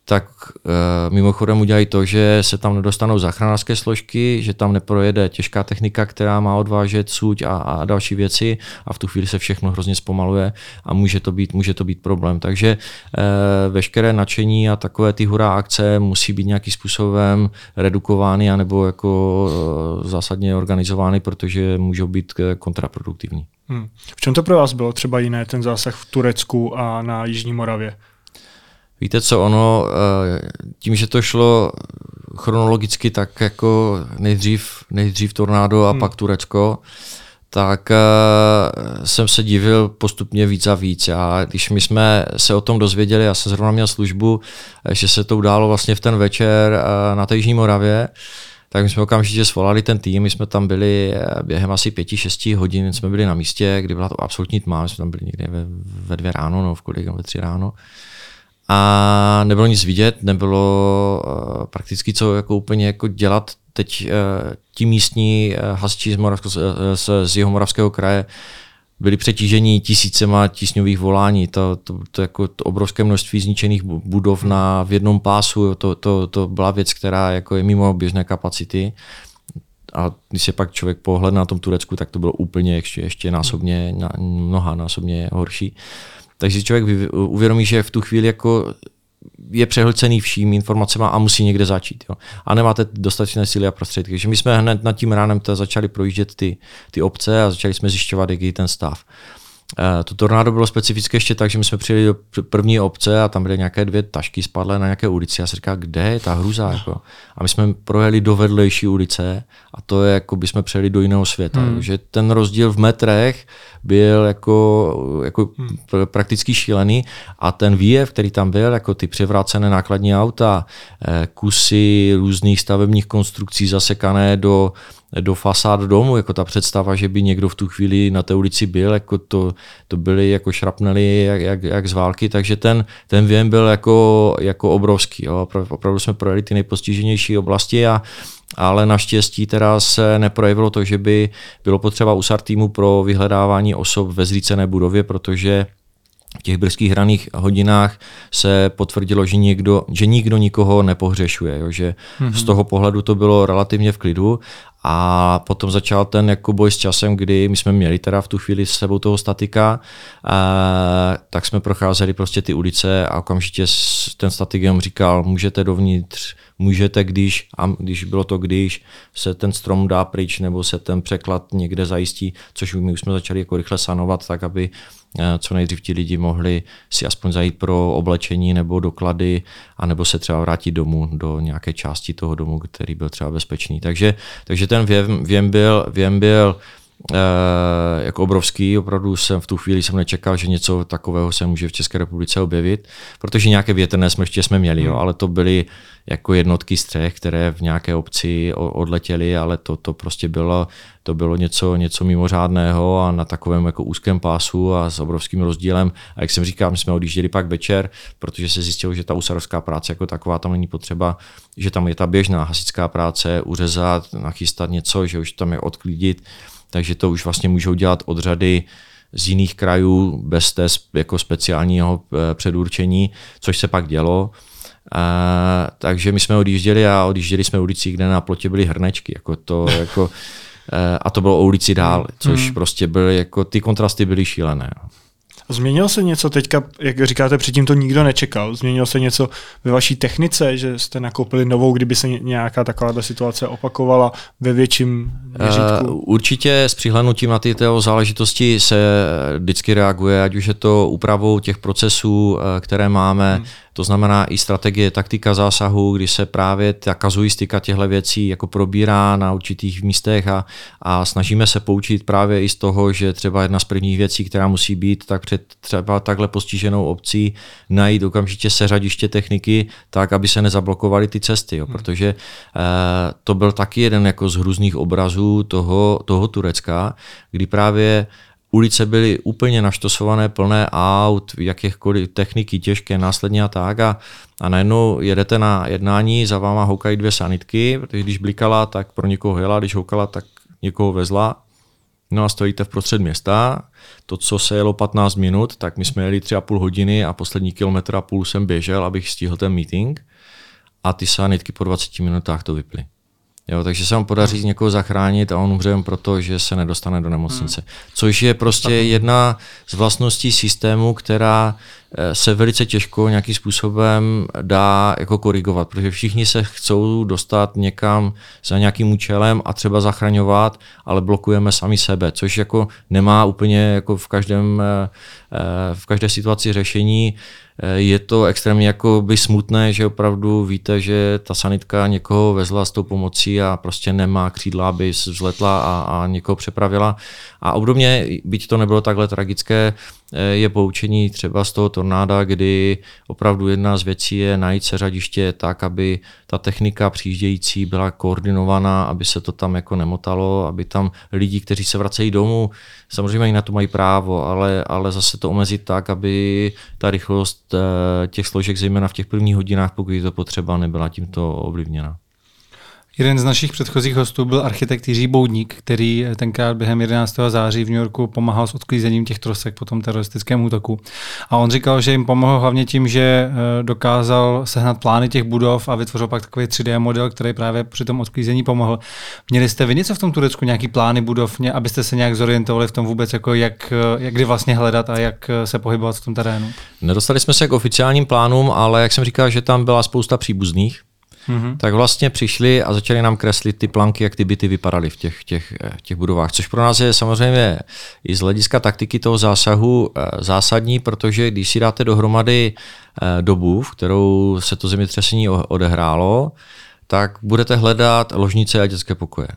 tak e, mimochodem udělají to, že se tam nedostanou záchranářské složky, že tam neprojede těžká technika, která má odvážet suť a, a další věci a v tu chvíli se všechno hrozně zpomaluje a může to být, může to být problém. Takže e, veškeré nadšení a takové ty hurá akce musí být nějakým způsobem redukovány anebo jako e, zásadně organizovány, protože můžou být kontraproduktivní. Hmm. V čem to pro vás bylo třeba jiné, ten zásah v Turecku a na Jižní Moravě? Víte co, ono, eh, tím, že to šlo chronologicky tak jako nejdřív, nejdřív tornádo a hmm. pak Turecko, tak uh, jsem se divil postupně víc a víc. A když my jsme se o tom dozvěděli, já jsem zrovna měl službu, eh, že se to událo vlastně v ten večer uh, na té Jižní Moravě, tak my jsme okamžitě svolali ten tým, my jsme tam byli během asi pěti, šesti hodin, jsme byli na místě, kdy byla to absolutní tma, my jsme tam byli někde ve, ve dvě ráno, no v kolik, ve tři ráno a nebylo nic vidět, nebylo uh, prakticky co jako úplně jako dělat. Teď uh, ti místní uh, hasiči z, Moravsko, z, z jeho moravského kraje byli přetíženi tisícema tísňových volání. To, to, to, jako to obrovské množství zničených budov na, v jednom pásu, to, to, to byla věc, která jako je mimo běžné kapacity. A když se pak člověk pohled na tom Turecku, tak to bylo úplně ještě, ještě násobně, mnoha násobně horší. Uh, takže člověk uvědomí, že v tu chvíli jako je přehlcený vším informacemi a musí někde začít. Jo. A nemáte dostatečné síly a prostředky. Takže my jsme hned nad tím ránem začali projíždět ty, ty obce a začali jsme zjišťovat, jaký je ten stav. Eh, to tornádo bylo specifické ještě tak, že my jsme přijeli do první obce a tam byly nějaké dvě tašky spadlé na nějaké ulici. Já si říkal, kde je ta hruza? Jako? A my jsme projeli do vedlejší ulice a to je jako by jsme přejeli do jiného světa. Hmm. že ten rozdíl v metrech byl jako, jako hmm. prakticky šílený a ten výjev, který tam byl, jako ty převrácené nákladní auta, eh, kusy různých stavebních konstrukcí zasekané do do fasád domu, jako ta představa, že by někdo v tu chvíli na té ulici byl, jako to, to byly jako šrapnely jak, jak, jak z války, takže ten, ten věm byl jako, jako obrovský. Jo. Opravdu jsme projeli ty nejpostiženější oblasti a ale naštěstí teda se neprojevilo to, že by bylo potřeba USAR týmu pro vyhledávání osob ve zřícené budově, protože v těch brzkých hraných hodinách se potvrdilo, že, někdo, že nikdo nikoho nepohřešuje, jo, že mm-hmm. z toho pohledu to bylo relativně v klidu a potom začal ten jako boj s časem, kdy my jsme měli teda v tu chvíli s sebou toho statika, a, tak jsme procházeli prostě ty ulice a okamžitě ten statik jenom říkal, můžete dovnitř, můžete, když, a když bylo to když, se ten strom dá pryč nebo se ten překlad někde zajistí, což my už jsme začali jako rychle sanovat, tak aby Eh, co nejdřív ti lidi mohli si aspoň zajít pro oblečení nebo doklady, anebo se třeba vrátit domů do nějaké části toho domu, který byl třeba bezpečný. Takže, takže ten věm, věm byl, věm byl e, jako obrovský. Opravdu jsem v tu chvíli jsem nečekal, že něco takového se může v České republice objevit, protože nějaké větrné smrště jsme měli, hmm. jo, ale to byly jako jednotky střech, které v nějaké obci odletěly, ale to, to prostě bylo, to bylo něco, něco mimořádného a na takovém jako úzkém pásu a s obrovským rozdílem. A jak jsem říkal, my jsme odjížděli pak večer, protože se zjistilo, že ta usarovská práce jako taková tam není potřeba, že tam je ta běžná hasická práce, uřezat, nachystat něco, že už tam je odklidit takže to už vlastně můžou dělat od řady z jiných krajů bez té jako speciálního eh, předurčení, což se pak dělo. A, takže my jsme odjížděli a odjížděli jsme ulicí, kde na plotě byly hrnečky. Jako to, jako, eh, a to bylo o ulici dál, což hmm. prostě byly, jako ty kontrasty byly šílené. Změnilo se něco teďka, jak říkáte, předtím to nikdo nečekal, změnilo se něco ve vaší technice, že jste nakoupili novou, kdyby se nějaká taková situace opakovala ve větším měřítku? Uh, určitě s přihlednutím na tyto záležitosti se vždycky reaguje, ať už je to úpravou těch procesů, eh, které máme, hmm to znamená i strategie, taktika zásahu, kdy se právě ta kazuistika těchto věcí jako probírá na určitých místech a, a snažíme se poučit právě i z toho, že třeba jedna z prvních věcí, která musí být, tak před třeba takhle postiženou obcí najít okamžitě seřadiště techniky tak, aby se nezablokovaly ty cesty, jo, hmm. protože eh, to byl taky jeden jako z hrůzných obrazů toho, toho Turecka, kdy právě ulice byly úplně naštosované, plné aut, jakéchkoliv techniky těžké, následně a tak. A, a najednou jedete na jednání, za váma houkají dvě sanitky, protože když blikala, tak pro někoho jela, když houkala, tak někoho vezla. No a stojíte v prostřed města, to, co se jelo 15 minut, tak my jsme jeli tři a půl hodiny a poslední kilometr a půl jsem běžel, abych stihl ten meeting a ty sanitky po 20 minutách to vyply. Jo, takže se vám podaří někoho zachránit a on umře jen proto, že se nedostane do nemocnice. Hmm. Což je prostě jedna z vlastností systému, která eh, se velice těžko nějakým způsobem dá jako korigovat, protože všichni se chcou dostat někam za nějakým účelem a třeba zachraňovat, ale blokujeme sami sebe, což jako nemá úplně jako v každém eh, eh, v každé situaci řešení je to extrémně jako by smutné, že opravdu víte, že ta sanitka někoho vezla s tou pomocí a prostě nemá křídla, aby vzletla a, a někoho přepravila. A obdobně, byť to nebylo takhle tragické, eh, je poučení třeba z toho tornáda, kdy opravdu jedna z věcí je najít seřadiště tak, aby ta technika přijíždějící byla koordinovaná, aby se to tam jako nemotalo, aby tam lidi, kteří se vracejí domů, samozřejmě i na to mají právo, ale, ale zase to omezit tak, aby ta rychlost těch složek, zejména v těch prvních hodinách, pokud je to potřeba, nebyla tímto ovlivněna. Jeden z našich předchozích hostů byl architekt Jiří Boudník, který tenkrát během 11. září v New Yorku pomáhal s odklízením těch trosek po tom teroristickém útoku. A on říkal, že jim pomohl hlavně tím, že eh, dokázal sehnat plány těch budov a vytvořil pak takový 3D model, který právě při tom odklízení pomohl. Měli jste vy něco v tom Turecku, nějaký plány budov, abyste se nějak zorientovali v tom vůbec, jako jak, eh, jak kdy vlastně hledat a jak eh, se pohybovat v tom terénu? Nedostali jsme se k oficiálním plánům, ale jak jsem říkal, že tam byla spousta příbuzných, mm-hmm. tak vlastně přišli a začali nám kreslit ty planky, jak ty byty vypadaly v těch, těch, eh, těch budovách. Což pro nás je samozřejmě i z hlediska taktiky toho zásahu eh, zásadní, protože když si dáte dohromady eh, dobu, v kterou se to zemětřesení odehrálo, tak budete hledat ložnice a dětské pokoje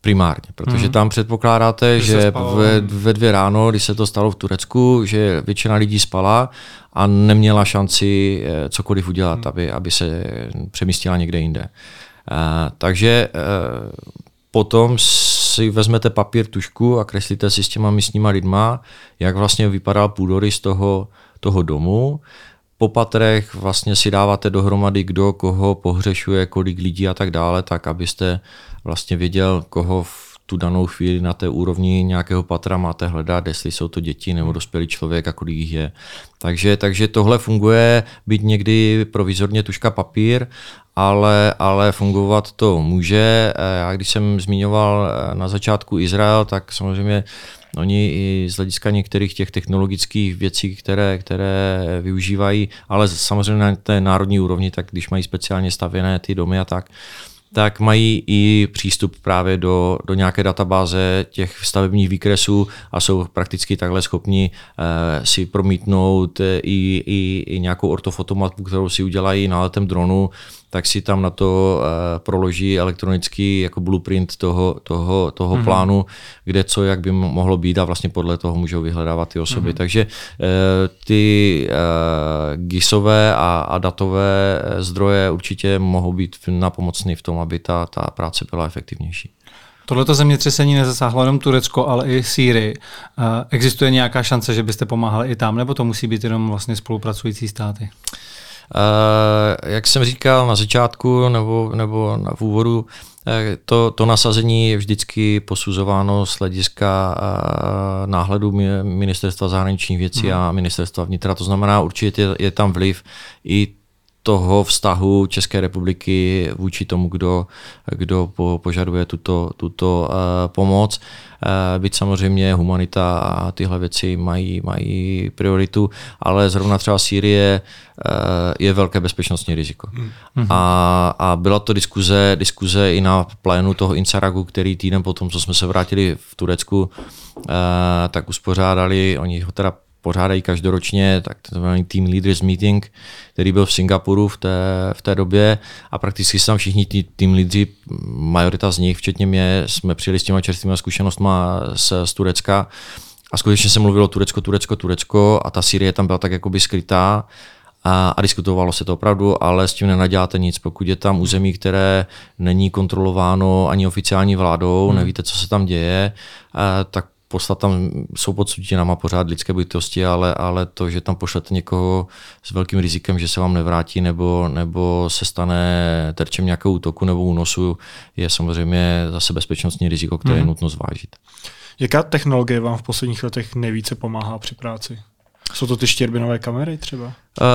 primárně, protože hmm. tam předpokládáte, že, že ve, ve dvě ráno, když se to stalo v Turecku, že většina lidí spala a neměla šanci eh, cokoliv udělat, hmm. aby, aby se přemístila někde jinde. Uh, takže uh, potom si vezmete papír, tušku a kreslíte si s těma místníma lidma, jak vlastně vypadal půdorys toho, toho domu. Po patrech vlastně si dáváte dohromady, kdo koho pohřešuje, kolik lidí a tak dále, tak abyste vlastně věděl, koho v tu danou chvíli na té úrovni nějakého patra máte hledat, jestli jsou to děti nebo dospělý člověk a kolik jich je. Takže, takže tohle funguje, být někdy provizorně tuška papír, ale, ale fungovat to může. Já když jsem zmiňoval na začátku Izrael, tak samozřejmě Oni i z hlediska některých těch technologických věcí, které, které využívají, ale samozřejmě na té národní úrovni, tak když mají speciálně stavěné ty domy a tak, tak mají i přístup právě do, do nějaké databáze těch stavebních výkresů a jsou prakticky takhle schopni eh, si promítnout i, i, i nějakou ortofotomapu, kterou si udělají na letem dronu, tak si tam na to uh, proloží elektronický jako blueprint toho, toho, toho mm-hmm. plánu, kde co, jak by mohlo být a vlastně podle toho můžou vyhledávat ty osoby. Mm-hmm. Takže uh, ty uh, GISové a, a datové zdroje určitě mohou být napomocný v tom, aby ta, ta práce byla efektivnější. Tohleto zemětřesení nezasáhlo jenom Turecko, ale i Sýrii. Existuje nějaká šance, že byste pomáhali i tam, nebo to musí být jenom vlastně spolupracující státy? Uh, jak jsem říkal na začátku nebo, nebo na úvodu, eh, to, to nasazení je vždycky posuzováno z hlediska uh, náhledu ministerstva zahraničních věcí hmm. a ministerstva vnitra. To znamená, určitě je, je tam vliv i toho vztahu České republiky vůči tomu, kdo, kdo po, požaduje tuto, tuto uh, pomoc. Uh, byť samozřejmě humanita a tyhle věci mají, mají prioritu, ale zrovna třeba Sýrie uh, je velké bezpečnostní riziko. Mm-hmm. A, a byla to diskuze, diskuze i na plénu toho Insaragu, který týden potom, co jsme se vrátili v Turecku, uh, tak uspořádali, oni ho teda pořádají každoročně tak takzvaný Team Leaders Meeting, který byl v Singapuru v té, v té době a prakticky se tam všichni tí, tým lídři, majorita z nich, včetně mě, jsme přijeli s těma čerstvými zkušenostmi z, z Turecka a skutečně se mluvilo Turecko, Turecko, Turecko a ta Syrie tam byla tak jakoby skrytá a, a diskutovalo se to opravdu, ale s tím nenaděláte nic. Pokud je tam území, které není kontrolováno ani oficiální vládou, hmm. nevíte, co se tam děje, tak poslat tam, jsou pod sutinama pořád lidské bytosti, ale, ale to, že tam pošlete někoho s velkým rizikem, že se vám nevrátí nebo, nebo se stane terčem nějakého útoku nebo únosu, je samozřejmě zase bezpečnostní riziko, které mm. je mhm. nutno zvážit. Jaká technologie vám v posledních letech nejvíce pomáhá při práci? Jsou to ty štěrbinové kamery třeba? Uh,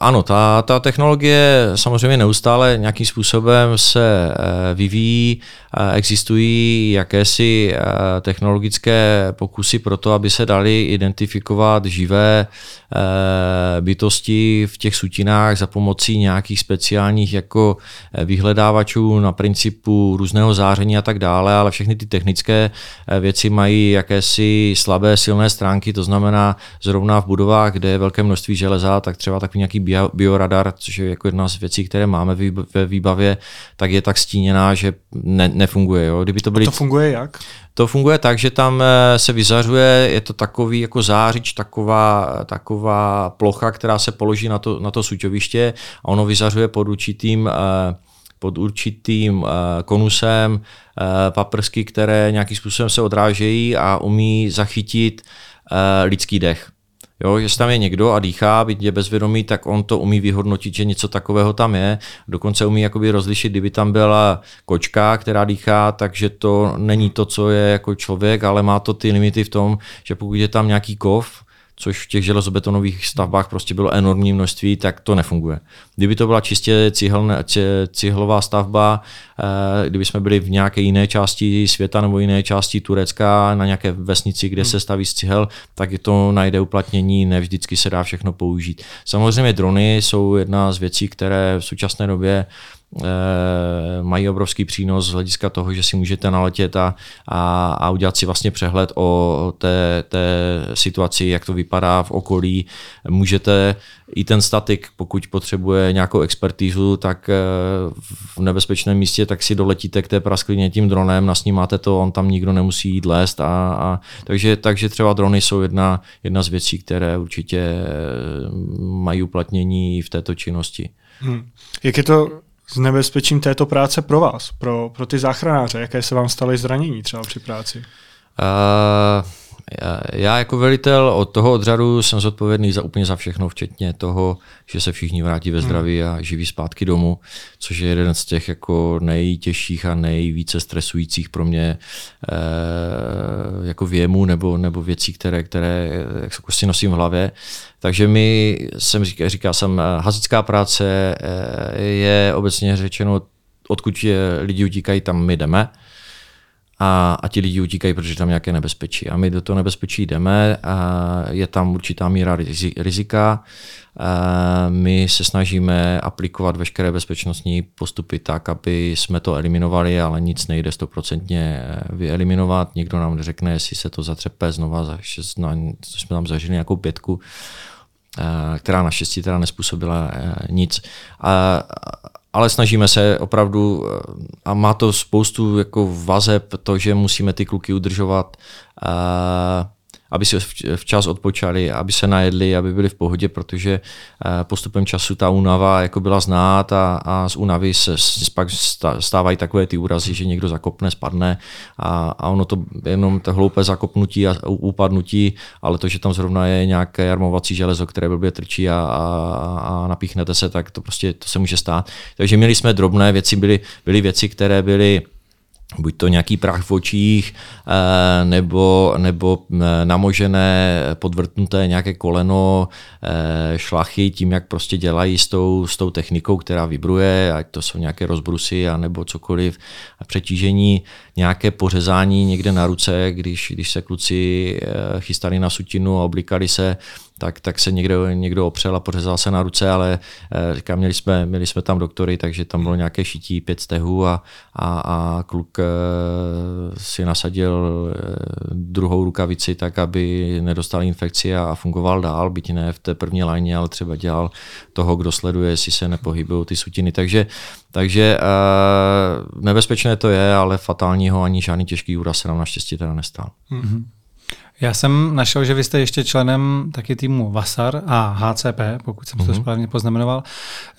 ano, ta, ta technologie samozřejmě neustále nějakým způsobem se uh, vyvíjí. Uh, existují jakési technologické pokusy pro to, aby se dali identifikovat živé bytosti v těch sutinách za pomocí nějakých speciálních jako vyhledávačů na principu různého záření a tak dále, ale všechny ty technické věci mají jakési slabé, silné stránky, to znamená zrovna v budovách, kde je velké množství železa, tak třeba takový nějaký bio, bioradar, což je jako jedna z věcí, které máme ve výbavě, tak je tak stíněná, že ne, nefunguje. Jo. Kdyby to, byly... A to funguje jak? To funguje tak, že tam eh, se vyzařuje, je to takový jako zářič, taková, taková plocha, která se položí na to, na to suťoviště a ono vyzařuje pod určitým eh, pod určitým eh, konusem paprsky, které nějakým způsobem se odrážejí a umí zachytit lidský dech. Jo, že tam je někdo a dýchá, byť je bezvědomý, tak on to umí vyhodnotit, že něco takového tam je. Dokonce umí jakoby rozlišit, kdyby tam byla kočka, která dýchá, takže to není to, co je jako člověk, ale má to ty limity v tom, že pokud je tam nějaký kov, což v těch železobetonových stavbách prostě bylo enormní množství, tak to nefunguje. Kdyby to byla čistě cihelne, cihlová stavba, eh, kdyby jsme byli v nějaké jiné části světa nebo jiné části Turecka, na nějaké vesnici, kde se staví z cihel, tak je to najde uplatnění, ne vždycky se dá všechno použít. Samozřejmě drony jsou jedna z věcí, které v současné době mají obrovský přínos z hlediska toho, že si můžete naletět a, a, a udělat si vlastně přehled o té, té situaci, jak to vypadá v okolí. Můžete i ten statik, pokud potřebuje nějakou expertízu, tak eh, v nebezpečném místě, tak si doletíte k té prasklině tím dronem, nasnímáte to, on tam nikdo nemusí jít lézt. A, a, takže, takže třeba drony jsou jedna, jedna z věcí, které určitě mají uplatnění v této činnosti. Hmm. Jak je to s nebezpečím této práce pro vás, pro, pro ty záchranáře? Jaké se vám staly zranění třeba při práci? Uh, já jako velitel od toho odřadu jsem zodpovědný za úplně za všechno, včetně toho, že se všichni vrátí ve zdraví a živí zpátky domů, což je jeden z těch jako nejtěžších a nejvíce stresujících pro mě eh, jako věmů nebo, nebo věcí, které, které jako si nosím v hlavě. Takže mi, jsem říkal, říkal jsem, eh, hazická práce eh, je obecně řečeno, odkud lidi utíkají, tam my jdeme a, a ti lidi utíkají, protože tam nějaké nebezpečí. A my do toho nebezpečí jdeme, a je tam určitá míra rizika. A my se snažíme aplikovat veškeré bezpečnostní postupy tak, aby jsme to eliminovali, ale nic nejde stoprocentně vyeliminovat. Nikdo nám neřekne, jestli se to zatřepe znova, no, jsme tam zažili nějakou pětku, která naštěstí teda nespůsobila nic. A, ale snažíme se opravdu, eh, a má to spoustu jako vazeb, to, že musíme ty kluky udržovat, uh, aby si včas odpočali, aby se najedli, aby byli v pohodě, protože eh, postupem času ta únava jako byla znát a, a z únavy se pak stávají takové ty úrazy, že někdo zakopne, spadne a, a ono to jenom to hloupé zakopnutí a upadnutí, ale to, že tam zrovna je nějaké jarmovací železo, které blbě trčí a, a, a napíchnete se, tak to prostě to se může stát. Takže měli jsme drobné věci, byly, byly věci, které byly buď to nějaký prach v očích, eh, nebo, nebo eh, namožené, podvrtnuté nějaké koleno, eh, šlachy, tím, jak prostě dělají s tou, s tou technikou, která vibruje, ať to jsou nějaké rozbrusy, nebo cokoliv, přetížení, nějaké pořezání někde na ruce, když, když se kluci chystali na sutinu a oblikali se, tak, tak se někdo, někdo opřel a pořezal se na ruce, ale eh, říkám, měli jsme, měli jsme tam doktory, takže tam bylo nějaké šití pět stehů a, a, a kluk eh, si nasadil eh, druhou rukavici tak, aby nedostal infekci a fungoval dál, byť ne v té první lajně, ale třeba dělal toho, kdo sleduje, jestli se nepohybují ty sutiny. Takže, takže nebezpečné to je, ale fatálního ani žádný těžký úraz se nám naštěstí teda nestal. Mm-hmm. Já jsem našel, že vy jste ještě členem taky týmu VASAR a HCP, pokud jsem mm-hmm. to mhm. správně poznamenoval.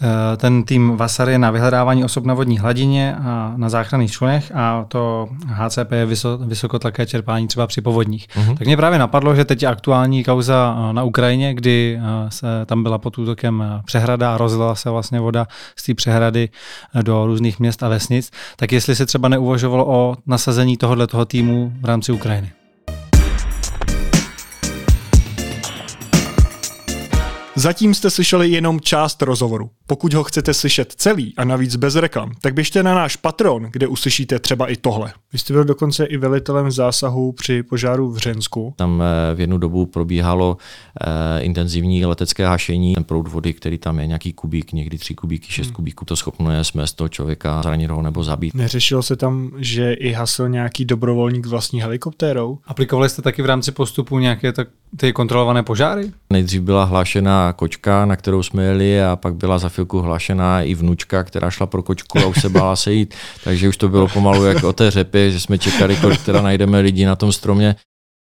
Eh, ten tým VASAR je na vyhledávání osob na vodní hladině a na záchranných člunech a to HCP je vysokotlaké čerpání třeba při povodních. Mm-hmm. Tak mě právě napadlo, že teď je aktuální kauza eh, na Ukrajině, kdy eh, se tam byla pod útokem přehrada a rozlila se vlastně voda z té přehrady do různých měst a vesnic. Tak jestli se třeba neuvažovalo o nasazení tohoto týmu v rámci Ukrajiny. Zatím jste slyšeli jenom část rozhovoru. Pokud ho chcete slyšet celý a navíc bez reklam, tak běžte na náš Patron, kde uslyšíte třeba i tohle. Vy jste byl dokonce i velitelem zásahu při požáru v Řensku. Tam eh, v jednu dobu probíhalo eh, intenzivní letecké hašení. Ten proud vody, který tam je, nějaký kubík, někdy tři kubíky, šest hmm. kubíků, to schopno je smést toho člověka zranit ho nebo zabít. Neřešilo se tam, že i hasil nějaký dobrovolník vlastní helikoptérou? Aplikovali jste taky v rámci postupu nějaké tak, ty kontrolované požáry? Nejdřív byla hlášena kočka, na kterou jsme jeli a pak byla za chvilku hlášená i vnučka, která šla pro kočku a už se bála se jít. Takže už to bylo pomalu jak o té řepě, že jsme čekali, kolik teda najdeme lidí na tom stromě.